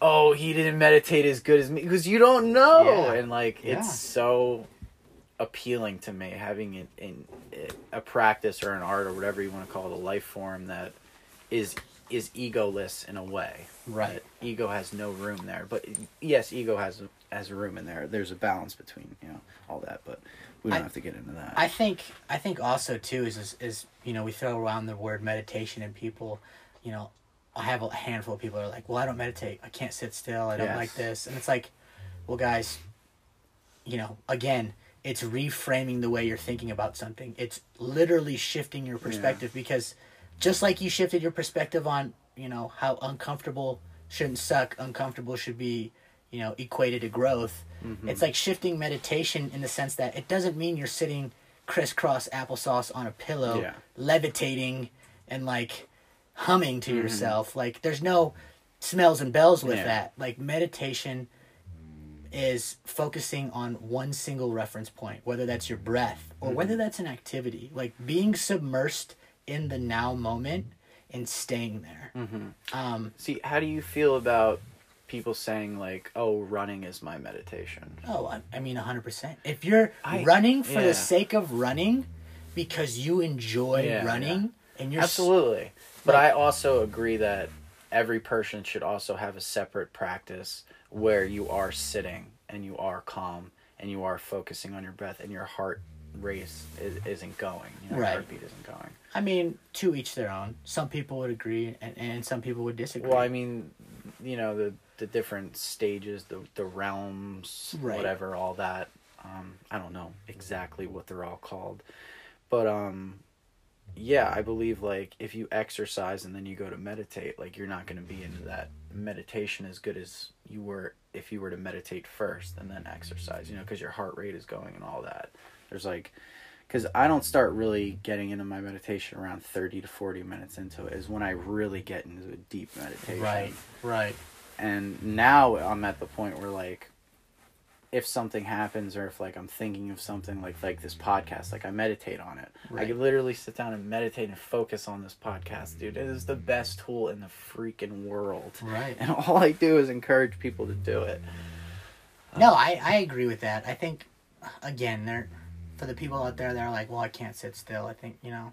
oh he didn't meditate as good as me because you don't know Yeah. and like Yeah. it's so appealing to me having it in eh, a practice or an art or whatever you want to call it a life form that is is egoless in a way Right. Ego has no room there but yes ego has has room in there there's a balance between you know all that but we don't I- have to get into that I think I think also too is, is is you know we throw around the word meditation and people, you know, I have a handful of people are like, well, I don't meditate, I can't sit still, I don't Yes. like this, and it's like, well, guys, you know, again, it's reframing the way you're thinking about something. It's literally shifting your perspective because just like you shifted your perspective on you know how uncomfortable shouldn't suck, uncomfortable should be you know equated to growth. Mm-hmm. It's like shifting meditation in the sense that it doesn't mean you're sitting crisscross applesauce on a pillow, Yeah. levitating and like humming to mm-hmm. yourself. Like there's no smells and bells with Yeah. that. Like meditation is focusing on one single reference point, whether that's your breath or whether mm-hmm. that's an activity. Like being submersed in the now moment and staying there. Mm-hmm. Um, see how do you feel about people saying like oh running is my meditation Oh, I, I mean, 100%. If you're I- running for yeah. the sake of running because you enjoy Yeah, running and you're. Absolutely. But I also agree that every person should also have a separate practice where you are sitting and you are calm and you are focusing on your breath and your heart race is, isn't going. You know, Right. heartbeat isn't going. I mean, to each their own. Some people would agree and, and some people would disagree. Well, I mean, you know, the the different stages, the the realms, Right. whatever, all that. Um, I don't know exactly what they're all called, but um, yeah, I believe like if you exercise and then you go to meditate, like you're not going to be into that meditation as good as you were if you were to meditate first and then exercise. You know, because your heart rate is going and all that. There's like. Because I don't start really getting into my meditation around 30 to 40 minutes into it, is when I really get into a deep meditation right, right. and now i'm at the point where like if something happens or if like i'm thinking of something like like this podcast like i meditate on it i Right. could literally sit down and meditate and focus on this podcast dude it is the best tool in the freaking world Right. and all i do is encourage people to do it No, I, I agree with that. I think, again, there for the people out there that are like, well, I can't sit still. I think you know,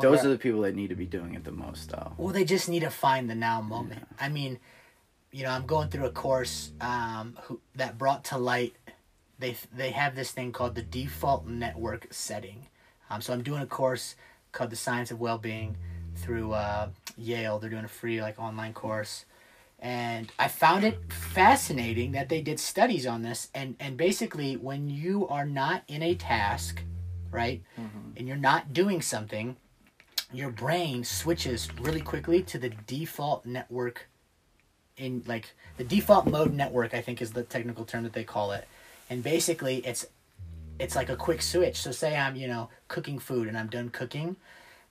those are the people that need to be doing it the most though Well, they just need to find the now moment. I mean, you know, I'm going through a course um, who, that brought to light they they have this thing called the default network setting. Um, so I'm doing a course called the Science of Well-being through uh, Yale. They're doing a free like online course, and I found it fascinating that they did studies on this. And and basically, when you are not in a task, right, and you're not doing something, your brain switches really quickly to the default network in like the default mode network i think is the technical term that they call it. And basically it's it's like a quick switch. So say i'm you know cooking food and i'm done cooking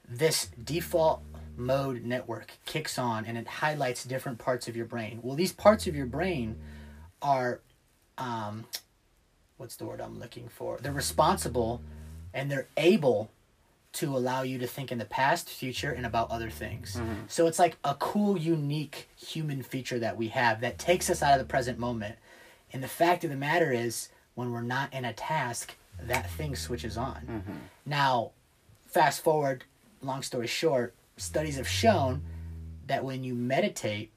this default mode network kicks on and it highlights different parts of your brain. Well these parts of your brain are um what's the word i'm looking for? They're responsible and they're able to allow you to think in the past, future, and about other things. Mm-hmm. So it's like a cool, unique human feature that we have that takes us out of the present moment. And the fact of the matter is, when we're not in a task, that thing switches on. Mm-hmm. Now, fast forward, long story short, studies have shown that when you meditate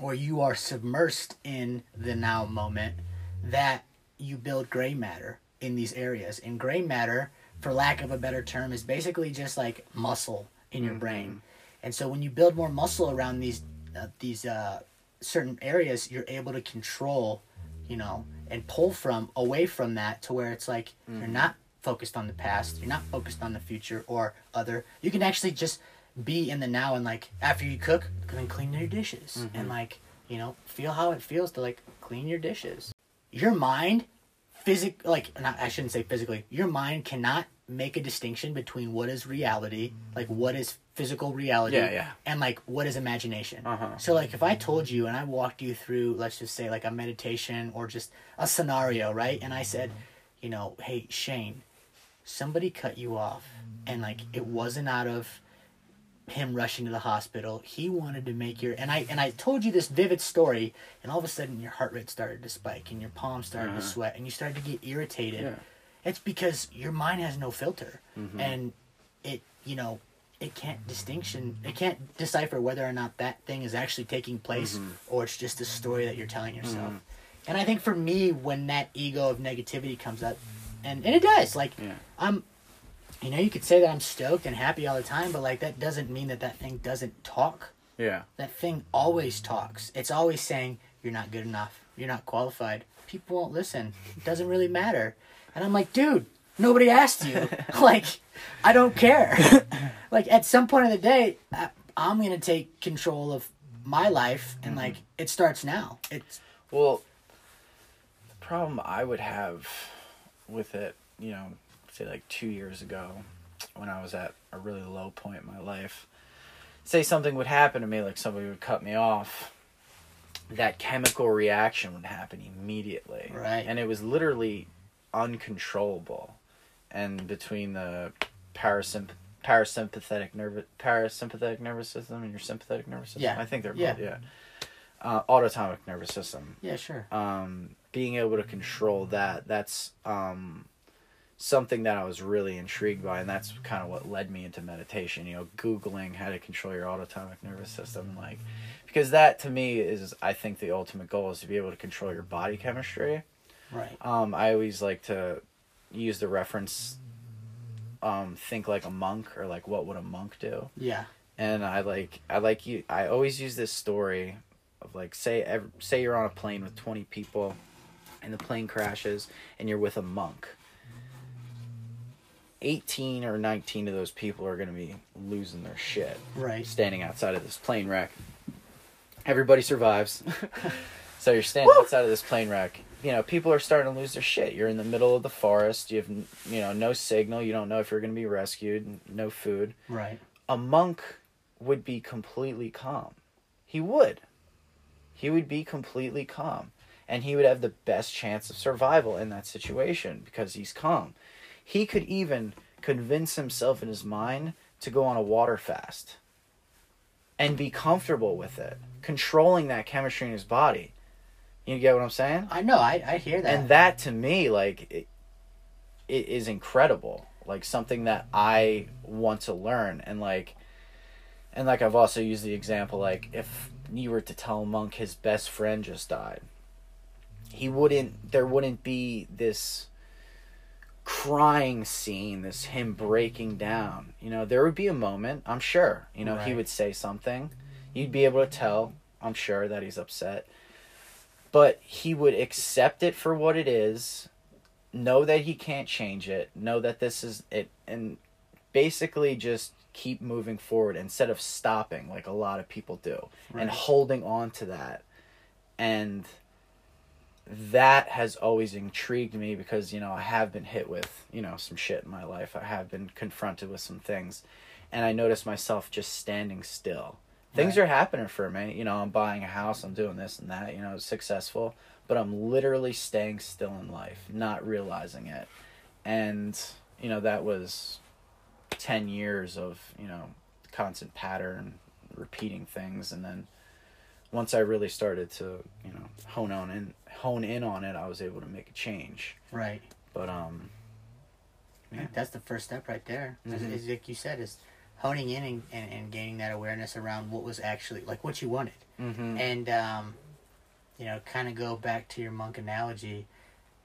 or you are submersed in the now moment, that you build gray matter in these areas. And gray matter, for lack of a better term, is basically just like muscle in your brain. And so when you build more muscle around these uh, these uh, certain areas, you're able to control, you know, and pull from away from that to where it's like you're not focused on the past, you're not focused on the future or other. You can actually just be in the now and like after you cook, go and clean your dishes and like you know feel how it feels to like clean your dishes. Your mind, physic like not, I shouldn't say physically. Your mind cannot make a distinction between what is reality, like what is physical reality, Yeah, yeah. and like what is imagination. Uh-huh. So like if I told you and I walked you through, let's just say like a meditation or just a scenario, right? And I said, you know, hey Shane, somebody cut you off, and like it wasn't out of him rushing to the hospital. He wanted to make your and I and I told you this vivid story, and all of a sudden your heart rate started to spike and your palms started to uh-huh. sweat and you started to get irritated. Yeah. It's because your mind has no filter, mm-hmm. and it you know it can't distinction it can't decipher whether or not that thing is actually taking place mm-hmm. or it's just a story that you're telling yourself. Mm-hmm. And I think for me, when that ego of negativity comes up, and, and it does, like Yeah. I'm you know, you could say that I'm stoked and happy all the time, but like that doesn't mean that that thing doesn't talk. Yeah. That thing always talks. It's always saying you're not good enough. You're not qualified. People won't listen. It doesn't really matter. And I'm like, dude, nobody asked you. like, I don't care. like at some point in the day, I, I'm gonna take control of my life, and mm-hmm. like it starts now. It's Well, the problem I would have with it, you know, say like two years ago, when I was at a really low point in my life, say something would happen to me, like somebody would cut me off, that chemical reaction would happen immediately. Right. And it was literally uncontrollable. And between the parasymp- parasympathetic nervous parasympathetic nervous system and your sympathetic nervous system, Yeah. I think they're Yeah. both, yeah. Uh, autonomic nervous system yeah, sure. um, being able to control that that's um, something that I was really intrigued by, and that's kind of what led me into meditation. You know, googling how to control your autonomic nervous system, like because that to me is I think the ultimate goal is to be able to control your body chemistry. Right. Um, I always like to use the reference. Um, think like a monk, or like what would a monk do? Yeah. and I like I like you. I always use this story of like say ev- say you're on a plane with twenty people, and the plane crashes, and you're with a monk. Eighteen or nineteen of those people are gonna be losing their shit, Right. standing outside of this plane wreck. Everybody survives, so you're standing outside of this plane wreck. You know, people are starting to lose their shit. You're in the middle of the forest. You have, you know, no signal. You don't know if you're going to be rescued. No food Right. a monk would be completely calm. He would. He would be completely calm. And he would have the best chance of survival in that situation because he's calm. He could even convince himself in his mind to go on a water fast and be comfortable with it, controlling that chemistry in his body. You get what I'm saying? I know. I, I hear that. and that to me like it, it is incredible like something that i want to learn and like and like i've also used the example like if you were to tell monk his best friend just died he wouldn't there wouldn't be this crying scene this him breaking down. You know there would be a moment i'm sure you know he would say something. You'd be able to tell i'm sure that he's upset. But he would accept it for what it is know that he can't change it know that this is it and basically just keep moving forward instead of stopping like a lot of people do and holding on to that. And that has always intrigued me because you know I have been hit with you know some shit in my life. I have been confronted with some things. And I notice myself just standing still. Things Right. are happening for me. You know I'm buying a house I'm doing this and that you know successful. But I'm literally staying still in life not realizing it. And you know that was 10 years of you know constant pattern repeating things. And then once I really started to you know hone on in hone in on it I was able to make a change Right. but um Yeah. That's the first step right there. Mhm. Is, like you said, is honing in and, and, and gaining that awareness around what was actually like what you wanted. mhm, And um, you know, kind of go back to your monk analogy.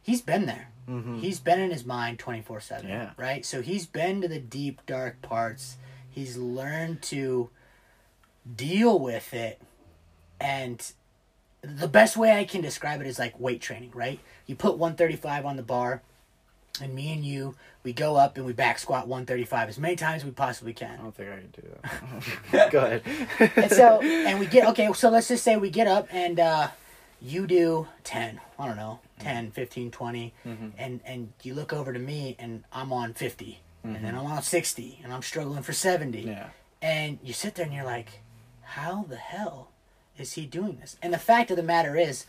He's been there. mhm. He's been in his mind twenty four seven. Yeah. Right. So he's been to the deep dark parts. He's learned to deal with it, and the best way I can describe it is like weight training. Right. You put one thirty five on the bar, and me and you, we go up and we back squat one thirty five as many times as we possibly can. I don't think I can do that go ahead and so and we get okay so let's just say we get up and uh you do 10 i don't know 10 15 20 Mhm. and and you look over to me and i'm on 50 and Mm-hmm. then i'm on 60 and i'm struggling for 70 yeah and you sit there and you're like how the hell is he doing this and the fact of the matter is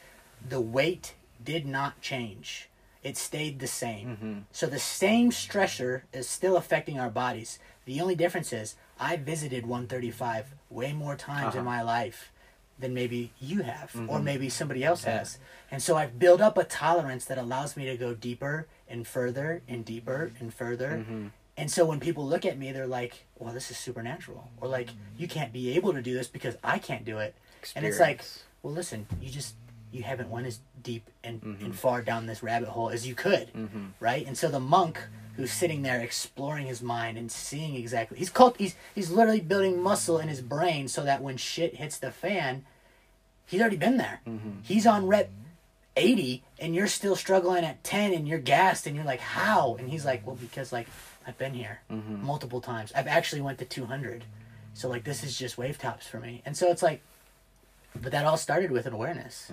the weight did not change it stayed the same Mhm. so the same stressor is still affecting our bodies the only difference is i visited 135 way more times in Uh-huh. my life than maybe you have or Mhm. maybe somebody else Yeah. has and so i've built up a tolerance that allows me to go deeper and further and deeper and further Mhm. and so when people look at me, they're like, well, this is supernatural. Or like, you can't be able to do this because I can't do it. And it's like, well, listen, you just, you haven't went as deep and, Mhm. and far down this rabbit hole as you could. Mhm. Right. And so the monk who's sitting there exploring his mind and seeing exactly, he's cult, he's, he's literally building muscle in his brain so that when shit hits the fan, he's already been there. Mhm. He's on rep 80 and you're still struggling at 10 and you're gassed and you're like, how? And he's like, well, because like, I've been here Mhm. multiple times. I've actually went to 200. So like this is just wave tops for me. And so it's like but that all started with an awareness.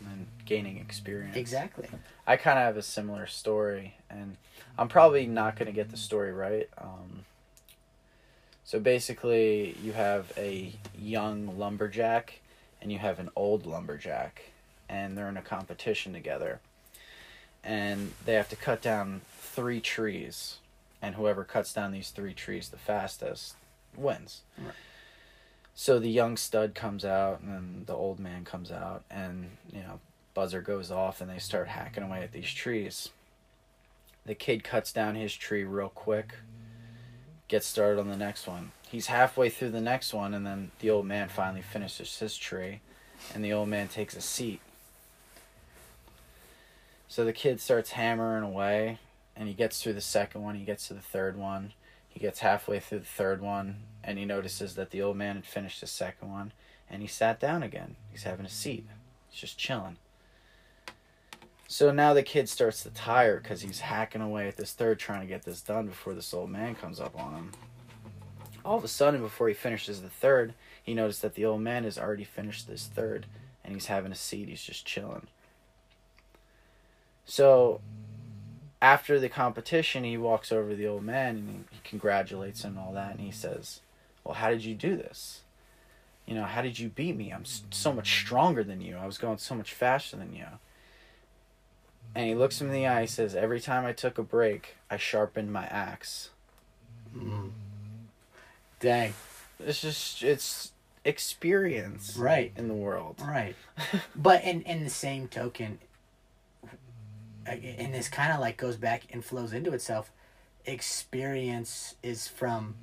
and gaining experience Exactly. I kind of have a similar story, and I'm probably not going to get the story right. Um, so basically, you have a young lumberjack and you have an old lumberjack, and they're in a competition together. And they have to cut down three trees, and whoever cuts down these three trees the fastest wins. Right. So the young stud comes out, and the old man comes out, and you know buzzer goes off and they start hacking away at these trees. The kid cuts down his tree real quick, gets started on the next one. He's halfway through the next one, and then the old man finally finishes his tree, and the old man takes a seat. So the kid starts hammering away, and he gets through the second one, he gets to the third one, he gets halfway through the third one, and he notices that the old man had finished the second one, and he sat down again. He's having a seat. He's just chilling. So now the kid starts to tire because he's hacking away at this third, trying to get this done before this old man comes up on him. All of a sudden, before he finishes the third, he noticed that the old man has already finished this third, and he's having a seat. He's just chilling. So, after the competition, he walks over to the old man and he, he congratulates him and all that, and he says, "Well, how did you do this? You know, how did you beat me? I'm so much stronger than you. I was going so much faster than you." And he looks him in the eye. He says, "Every time I took a break, I sharpened my axe." Mm. Dang. It's just it's experience Right. in the world. Right. but in in the same token and this kind of like goes back and flows into itself experience is from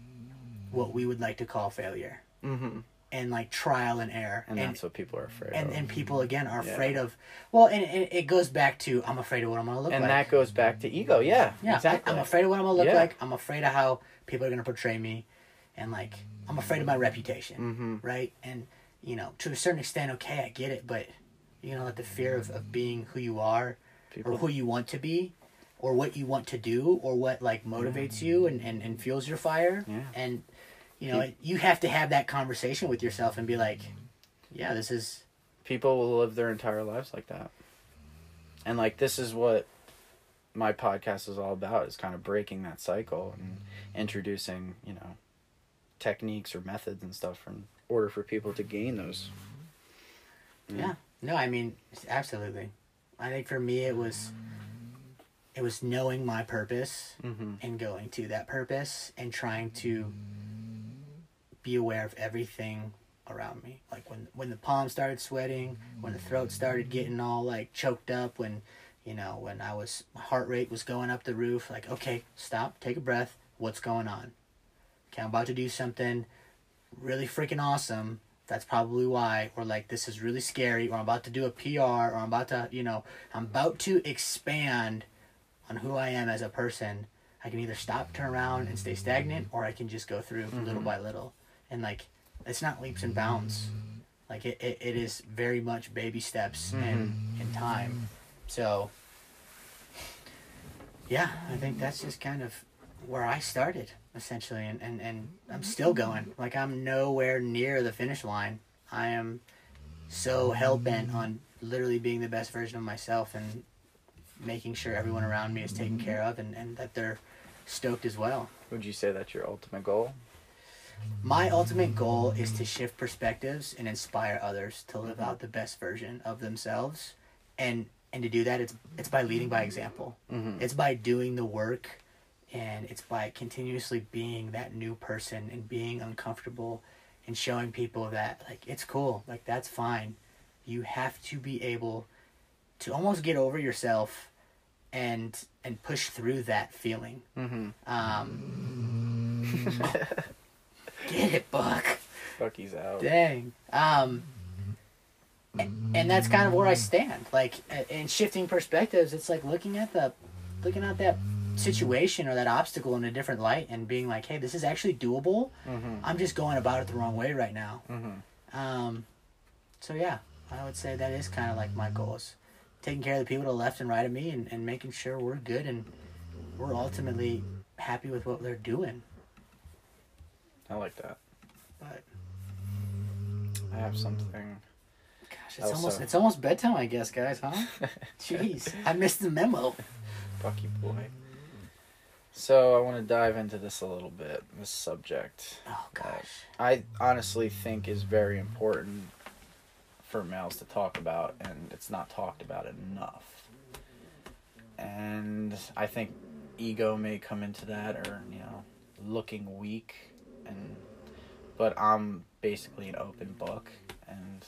what we would like to call failure Mm-hmm. and like trial and error And, that's what people are afraid and, of. and people again are Yeah. afraid of well and, and it goes back to i'm afraid of what i'm gonna look and like and that goes back to ego. Yeah, yeah exactly. I, am afraid of what i'm gonna look Yeah. like i'm afraid of how people are gonna portray me and like i'm afraid of my reputation hmm right and you know to a certain extent okay i get it but you know let the fear of, of being who you are People, or who you want to be or what you want to do or what like motivates you and, and, and fuels your fire Yeah. and you know you have to have that conversation with yourself and be like yeah this is people will live their entire lives like that. And like this is what my podcast is all about is kind of breaking that cycle and introducing, you know, techniques or methods and stuff in order for people to gain those. yeah no i mean absolutely i think for me it was it was knowing my purpose Mm-hmm. and going to that purpose and trying to be aware of everything around me like when when the palms started sweating when the throat started getting all like choked up when you know when i was my heart rate was going up the roof like okay stop take a breath what's going on okay i'm about to do something really freaking awesome that's probably why or like this is really scary or i'm about to do a pr or i'm about to you know i'm about to expand on who i am as a person. I can either stop turn around and stay stagnant or i can just go through little Mhm. by little. And like it's not leaps and bounds. Like it, it, it is very much baby steps and in time. So yeah i think that's just kind of where i started essentially and, and, and i'm still going. Like i'm nowhere near the finish line. I am so hell-bent on literally being the best version of myself and making sure everyone around me is taken care of and, and that they're stoked as well. Would you say that's your ultimate goal? my ultimate goal is to shift perspectives and inspire others to live out the best version of themselves. And and to do that it's it's by leading by example. Mm-hmm. it's by doing the work and it's by continuously being that new person and being uncomfortable and showing people that like it's cool like that's fine you have to be able to almost get over yourself and and push through that feeling Mm-hmm. um get it buck Bucky's out. Dang. Um, and, and that's kind of where I stand. Like, in shifting perspectives, it's like looking at the, looking at that situation or that obstacle in a different light and being like, hey, this is actually doable. Mm-hmm. I'm just going about it the wrong way right now. Mm-hmm. Um, so yeah, I would say that is kind of like my goals. Taking care of the people to the left and right of me and, and making sure we're good and we're ultimately happy with what they're doing. I like that. But I have something. gosh, it's Also- almost it's almost bedtime, I guess, guys, huh? Jeez, I missed the memo. Bucky boy. So I want to dive into this a little bit. This subject. Oh gosh. I honestly think is very important for males to talk about, and it's not talked about enough. And I think ego may come into that, or you know, looking weak, and but I'm basically an open book, and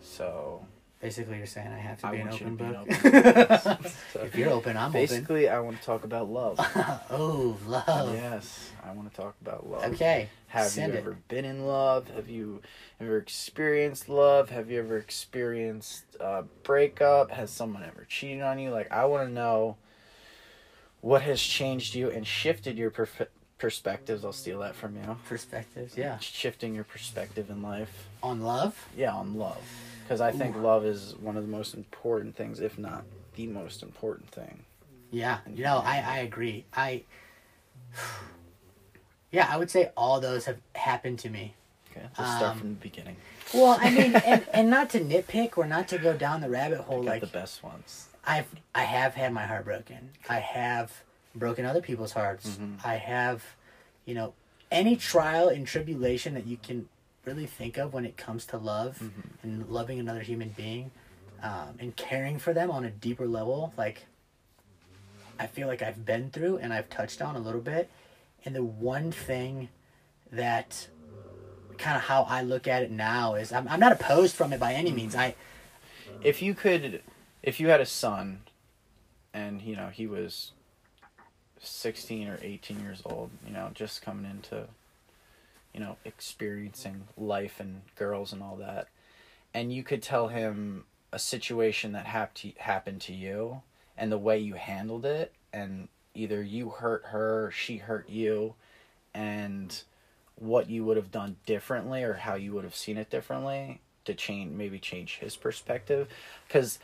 so Basically, you're saying I have to I be an want you open to be an book. open. So if you're open, I'm open. basically, I want to talk about love. oh, love. Yes, I want to talk about love. Okay. Have send you it. ever been in love? Have you ever experienced love? Have you ever experienced a breakup? Has someone ever cheated on you? Like, I want to know what has changed you and shifted your perf- perspectives. I'll steal that from you. Perspectives, yeah. Shifting your perspective in life. On love. Yeah, on love. Because I think Ooh. love is one of the most important things, if not the most important thing. Yeah. You know, I I agree. I. Yeah, I would say all those have happened to me. Okay, let's start Um, from the beginning. Well, I mean, and, and not to nitpick or not to go down the rabbit hole, like the best ones. I've I have had my heart broken. I have broken other people's hearts. Mhm. I have, you know, any trial and tribulation that you can really think of when it comes to love Mhm. and loving another human being, um, and caring for them on a deeper level. Like, I feel like I've been through and I've touched on a little bit. And the one thing that kind of how I look at it now is I'm, I'm not opposed from it by any means. I if you could if you had a son and you know he was 16 or 18 years old you know just coming into you know, experiencing life and girls and all that. And you could tell him a situation that hap- happened to you and the way you handled it. And either you hurt her, she hurt you. And what you would have done differently or how you would have seen it differently to change maybe change his perspective. Because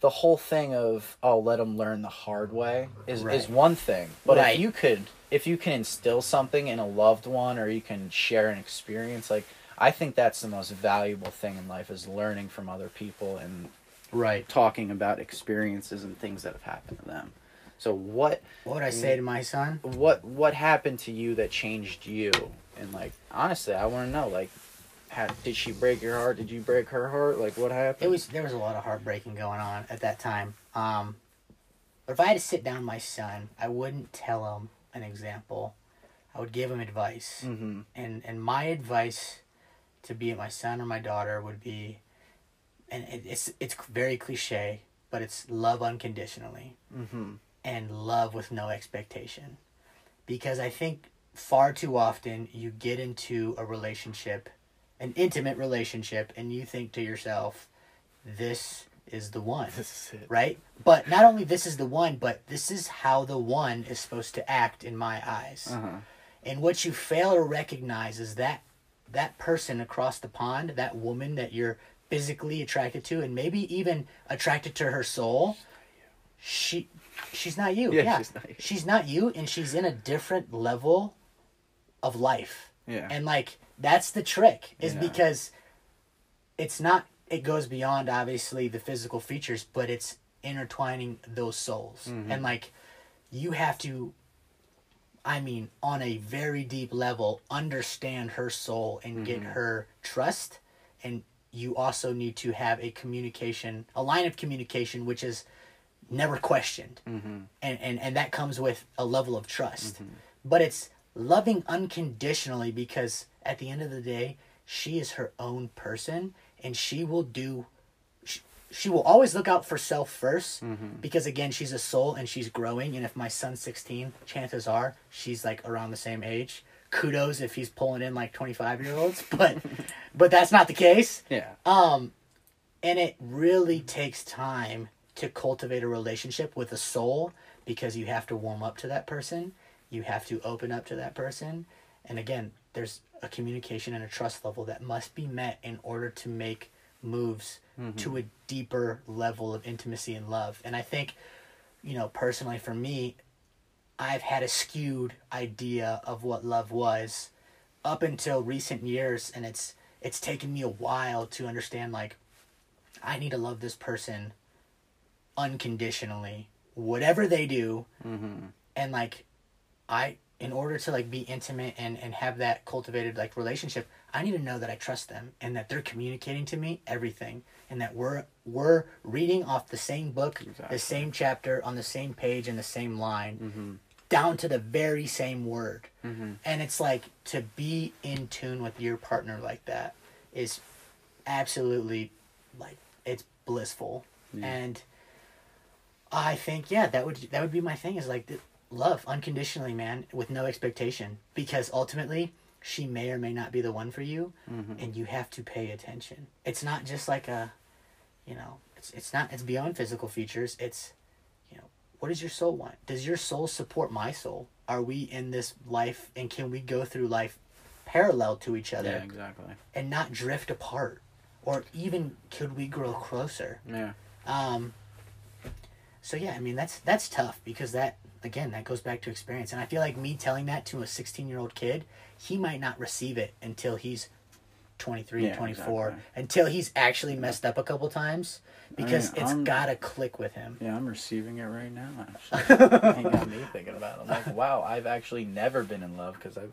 the whole thing of oh let them learn the hard way is Right. is one thing but Right. if you could if you can instill something in a loved one or you can share an experience like i think that's the most valuable thing in life is learning from other people and Right. talking about experiences and things that have happened to them so what What would I say to my son? what what happened to you that changed you and like honestly i want to know like how, did she break your heart? Did you break her heart? Like what happened? It was there was a lot of heartbreaking going on at that time. Um, but if I had to sit down with my son, I wouldn't tell him an example. I would give him advice, mm-hmm. And and my advice to be my son or my daughter would be, and it, it's it's very cliche, but it's love unconditionally. Mm-hmm. And love with no expectation, because I think far too often you get into a relationship, an intimate relationship, and you think to yourself, this is the one this is it right? But not only this is the one, but this is how the one is supposed to act in my eyes. uh-huh And what you fail to recognize is that that person across the pond, that woman that you're physically attracted to and maybe even attracted to her soul, she she's not you. Yeah, Yeah, she's not you. She's not you and she's in a different level of life. yeah And like that's the trick is Yeah. because it's not it goes beyond obviously the physical features, but it's intertwining those souls. Mhm. And like you have to I mean on a very deep level understand her soul and get Mhm. her trust and you also need to have a communication, a line of communication which is never questioned mm-hmm and and and that comes with a level of trust Mhm. but it's loving unconditionally because at the end of the day she is her own person and she will do she, she will always look out for self 1st Mhm. because again she's a soul and she's growing and if my son's 16 chances are she's like around the same age. Kudos if he's pulling in like 25 year olds but but that's not the case. Yeah. Um, and it really takes time to cultivate a relationship with a soul because you have to warm up to that person, you have to open up to that person, and again, there's a communication and a trust level that must be met in order to make moves to a deeper level of intimacy and love. And I think, you know, personally for me, I've had a skewed idea of what love was up until recent years and it's it's taken me a while to understand like I need to love this person unconditionally whatever they do. Mm-hmm. And like I in order to like be intimate and and have that cultivated like relationship I need to know that I trust them and that they're communicating to me everything and that we're we're reading off the same book Exactly. the same chapter on the same page and the same line mm-hmm down to the very same word mm-hmm and it's like to be in tune with your partner like that is absolutely like it's blissful Yeah. and i think yeah that would that would be my thing is like love unconditionally man with no expectation. Because ultimately she may or may not be the one for you mm-hmm. and you have to pay attention. It's not just like a you know it's it's not it's beyond physical features. It's you know what does your soul want? Does your soul support my soul? Are we in this life and can we go through life parallel to each other? Yeah exactly. And not drift apart? Or even could we grow closer? Yeah. Um so yeah i mean that's that's tough because that again that goes back to experience and i feel like me telling that to a 16 year old kid he might not receive it until he's 23 Yeah, 24 exactly. until he's actually messed up a couple times because oh, mean, it's I'm- gotta click with him Yeah, I'm receiving it right now. Actually, it got me thinking about. It. I'm like, wow, I've actually never been in love because I've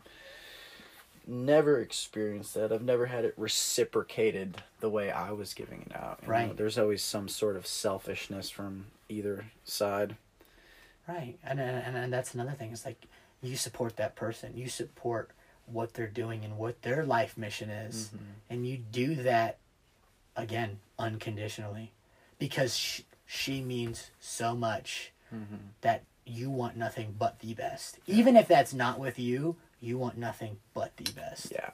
never experienced that. I've never had it reciprocated the way I was giving it out. you know? Right. There's always some sort of selfishness from either side. Right, and, and and that's another thing. It's like you support that person, you support what they're doing and what their life mission is, Mhm. and you do that again unconditionally, because she, she means so much Mm-hmm. that you want nothing but the best. Even if that's not with you, you want nothing but the best. Yeah.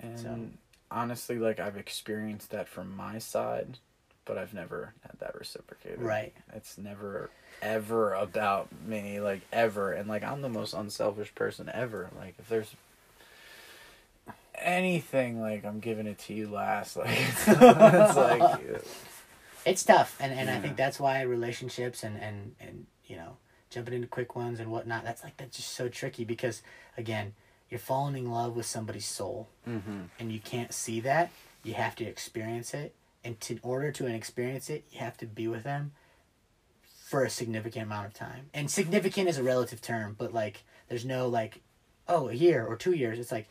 And honestly, like I've experienced that from my side, but I've never had that reciprocated. Right. It's never ever about me, like ever. And like I'm the most unselfish person ever. Like if there's anything, like I'm giving it to you last. Like it's, it's like It's tough, and and I think that's why relationships and and and you know jumping into quick ones and whatnot. That's like that's just so tricky because again, you're falling in love with somebody's soul, hmm and you can't see that. You have to experience it, and to, in order to experience it, you have to be with them for a significant amount of time. And significant is a relative term, but like there's no like, oh, a year or two years. It's like,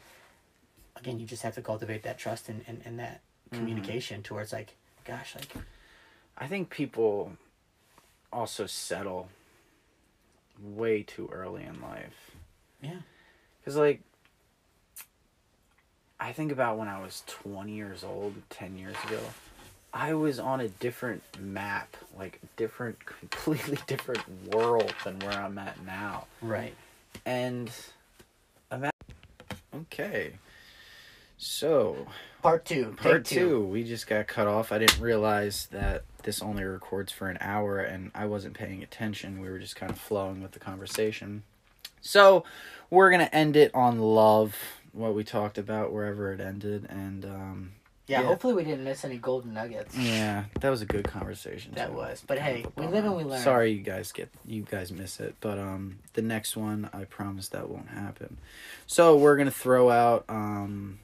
again, you just have to cultivate that trust and and, and that mm-hmm. communication towards like, gosh, like I think people also settle way too early in life. Yeah. Cause like, I think about when I was twenty years old, ten years ago. I was on a different map, like a different, completely different world than where I'm at now. right. And I'm at, okay. So Part two. part two, we just got cut off. I didn't realize that this only records for an hour, and I wasn't paying attention. We were just kind of flowing with the conversation. So we're gonna end it on love, what we talked about wherever it ended, and um, Yeah, Yeah. hopefully we didn't miss any golden nuggets. yeah, that was a good conversation. That too. was. But hey, we live and we learn. Sorry, you guys get you guys miss it, but um, the next one, I promise that won't happen. So we're gonna throw out um,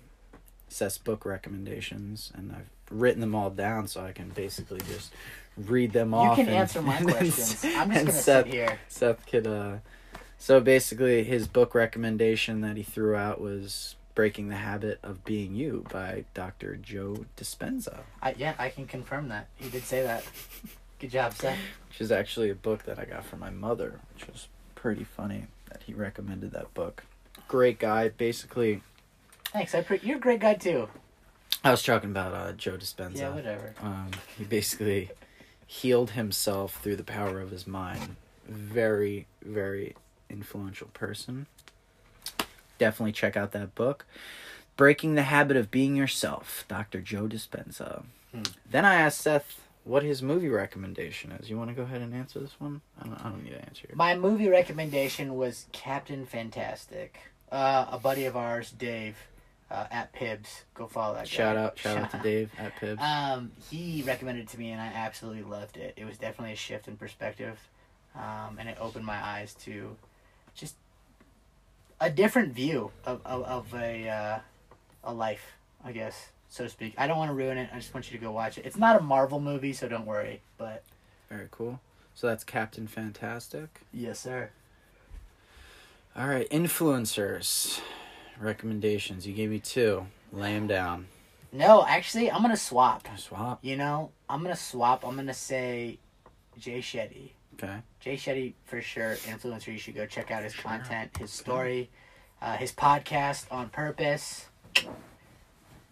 Seth's book recommendations, and I've written them all down so I can basically just read them You off. You can and- answer my questions. I'm just gonna Seth, sit here. Seth could. Uh, so basically, his book recommendation that he threw out was "Breaking the Habit of Being You" by Dr. Joe Dispenza. I, yeah, I can confirm that. He did say that. Good job, Seth. which is actually a book that I got from my mother, which was pretty funny that he recommended that book. Great guy. Basically, Thanks. I pre- you're a great guy too. I was talking about uh, Joe Dispenza. Yeah, whatever. Um, he basically healed himself through the power of his mind. Very, very influential person. Definitely check out that book. Breaking the Habit of Being Yourself, Dr. Joe Dispenza. Hmm. Then I asked Seth what his movie recommendation is. You want to go ahead and answer this one? I don't, I don't need to answer it. My movie recommendation was Captain Fantastic. Uh, a buddy of ours, Dave, uh, at Pibs. Go follow that guy. Shout out, shout out to Dave at Pibs. Um, he recommended it to me, and I absolutely loved it. It was definitely a shift in perspective, um, and it opened my eyes to just a different view of of, of a uh, a life, I guess, so to speak. I don't want to ruin it. I just want you to go watch it. It's not a Marvel movie, so don't worry. But Very cool. So that's Captain Fantastic. yes, sir. All right, influencers recommendations. You gave me two. Lay them down. No, actually, I'm gonna swap. Swap. You know, I'm gonna swap. I'm gonna say Jay Shetty. Okay. Jay Shetty for sure influencer. You should go check out his Sure. content, his story, uh, his podcast on purpose,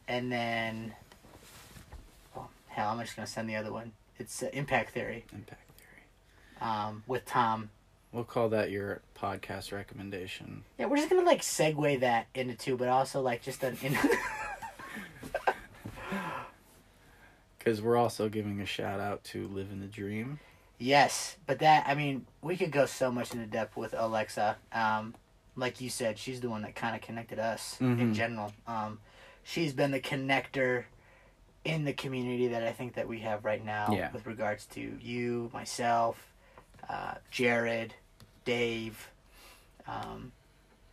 and then oh, hell, I'm just gonna send the other one. It's uh, Impact Theory Impact theory. um, with Tom. We'll call that your podcast recommendation. Yeah, we're just gonna like segue that into two, but also like just an. In- Because we're also giving a shout out to Living the Dream. Yes, but that I mean we could go so much into depth with Alexa. Um, like you said, she's the one that kind of connected us in Mhm. general. Um, she's been the connector in the community that I think that we have right now Yeah. with regards to you, myself, uh, Jared, Dave, um,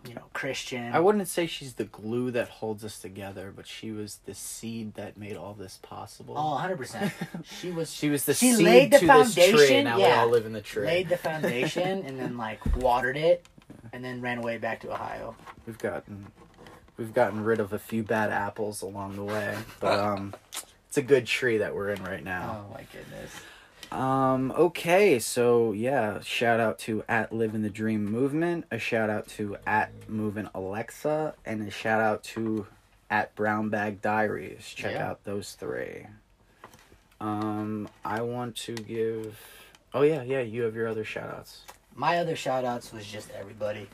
you know, Christian. I wouldn't say she's the glue that holds us together, but she was the seed that made all this possible. Oh, 100%. She was she was the she seed laid the to this tree, foundation, and now we all live in the tree. laid the foundation and then like watered it and then ran away back to Ohio. We've gotten we've gotten rid of a few bad apples along the way, but um, it's a good tree that we're in right now. Oh my goodness. Um, okay, so yeah, shout out to at Live in the Dream Movement, a shout out to at Moving Alexa, and a shout out to at Brown Bag Diaries. Check Yeah. out those three. Um, I want to give. Oh yeah, yeah. You have your other shout outs. My other shout outs was just everybody.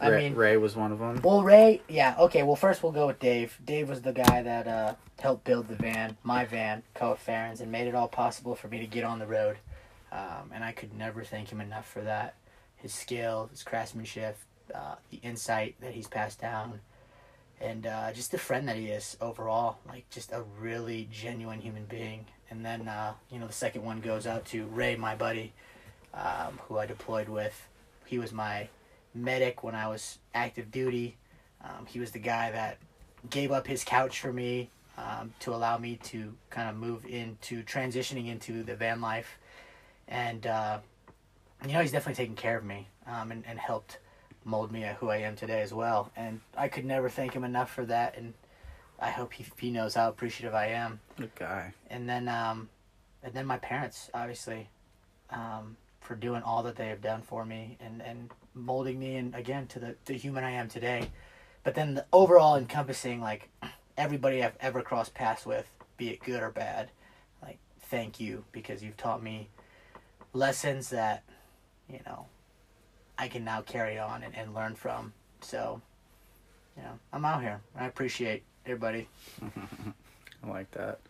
I Ray, mean, Ray was one of them. well, Ray, yeah, okay. Well, first we'll go with Dave. Dave was the guy that uh, helped build the van, my van, Coa Farron's, and made it all possible for me to get on the road. Um, and I could never thank him enough for that. His skill, his craftsmanship, uh, the insight that he's passed down, and uh, just the friend that he is overall. Like, just a really genuine human being. And then, uh, you know, the second one goes out to Ray, my buddy, um, who I deployed with. He was my medic when I was active duty. Um, he was the guy that gave up his couch for me um, to allow me to kind of move into transitioning into the van life. And, uh, you know, he's definitely taken care of me um, and, and helped mold me at who I am today as well. And I could never thank him enough for that. And I hope he, he knows how appreciative I am Good guy. and then um, and then my parents obviously um, for doing all that they have done for me and and molding me and again to the the human I am today. But then the overall encompassing like everybody I've ever crossed paths with, be it good or bad, like thank you because you've taught me lessons that you know I can now carry on and, and learn from. So, you know, I'm out here. I appreciate everybody. I like that.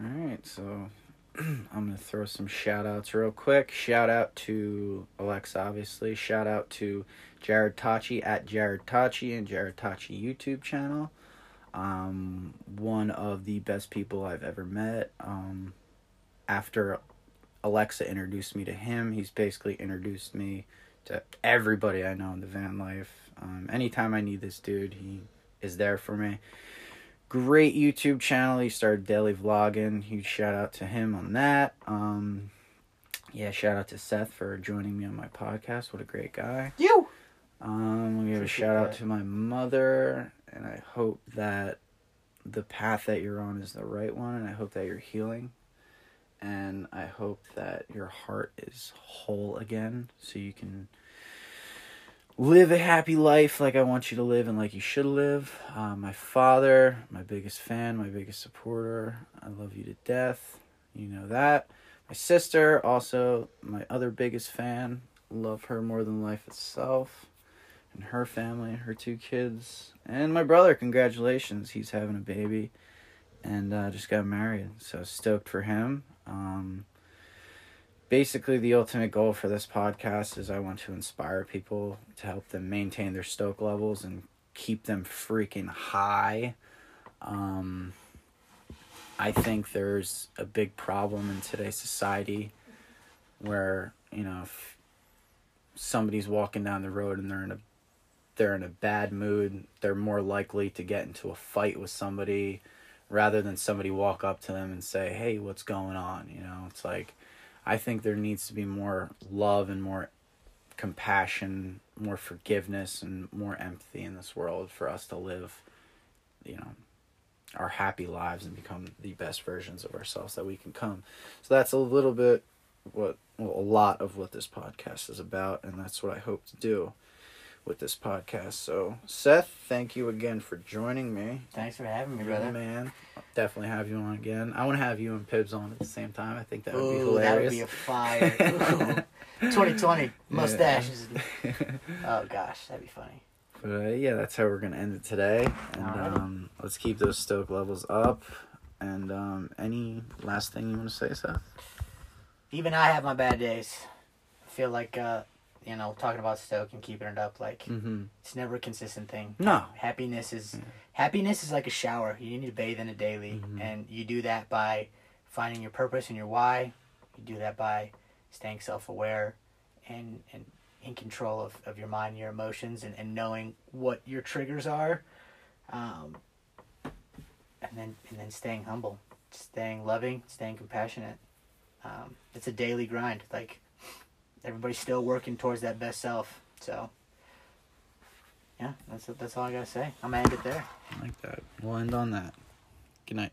All right, so I'm going to throw some shout outs real quick. Shout out to Alexa, obviously. Shout out to Jared Tachi at Jared Tachi and Jared Tachi YouTube channel. Um, one of the best people I've ever met. Um, after Alexa introduced me to him, he's basically introduced me to everybody I know in the van life. Um, anytime I need this dude, he is there for me great YouTube channel. He started daily vlogging. Huge shout out to him on that. Um, yeah, shout out to Seth for joining me on my podcast. What a great guy. You. Um, we give a shout out to my mother, and I hope that the path that you're on is the right one, and I hope that you're healing, and I hope that your heart is whole again, so you can live a happy life like I want you to live and like you should live. Uh, my father, my biggest fan, my biggest supporter. I love you to death. You know that. My sister, also my other biggest fan. Love her more than life itself. And her family, her two kids. And my brother, congratulations. He's having a baby and uh, just got married. So stoked for him. Um, basically the ultimate goal for this podcast is I want to inspire people to help them maintain their stoke levels and keep them freaking high. Um, I think there's a big problem in today's society where you know if somebody's walking down the road and they're in a they're in a bad mood, they're more likely to get into a fight with somebody rather than somebody walk up to them and say, "Hey, what's going on?" You know, it's like I think there needs to be more love and more compassion, more forgiveness and more empathy in this world for us to live, you know, our happy lives and become the best versions of ourselves that we can come. So that's a little bit what well, a lot of what this podcast is about and that's what I hope to do with this podcast. So, Seth, thank you again for joining me. Thanks for having me, brother. man. I'll definitely have you on again. I want to have you and Pibbs on at the same time. I think that would be Ooh, that would be a fire. 2020 mustaches. Oh gosh, that'd be funny. but uh, yeah, that's how we're gonna end it today. And Alright. um, let's keep those stoke levels up. And um, any last thing you want to say, Seth? Even I have my bad days. I feel like uh, you know, talking about Stoke and keeping it up, like Mm-hmm. it's never a consistent thing. No. Happiness is Yeah. happiness is like a shower. You need to bathe in it daily, Mhm. and you do that by finding your purpose and your why. You do that by staying self-aware and and in control of, of your mind, your emotions, and, and knowing what your triggers are. Um, and then and then staying humble, staying loving, staying compassionate. Um, it's a daily grind. Like everybody's still working towards that best self. So yeah, that's that's all I gotta say. I'm gonna end it there. I like that. We'll end on that. Good night.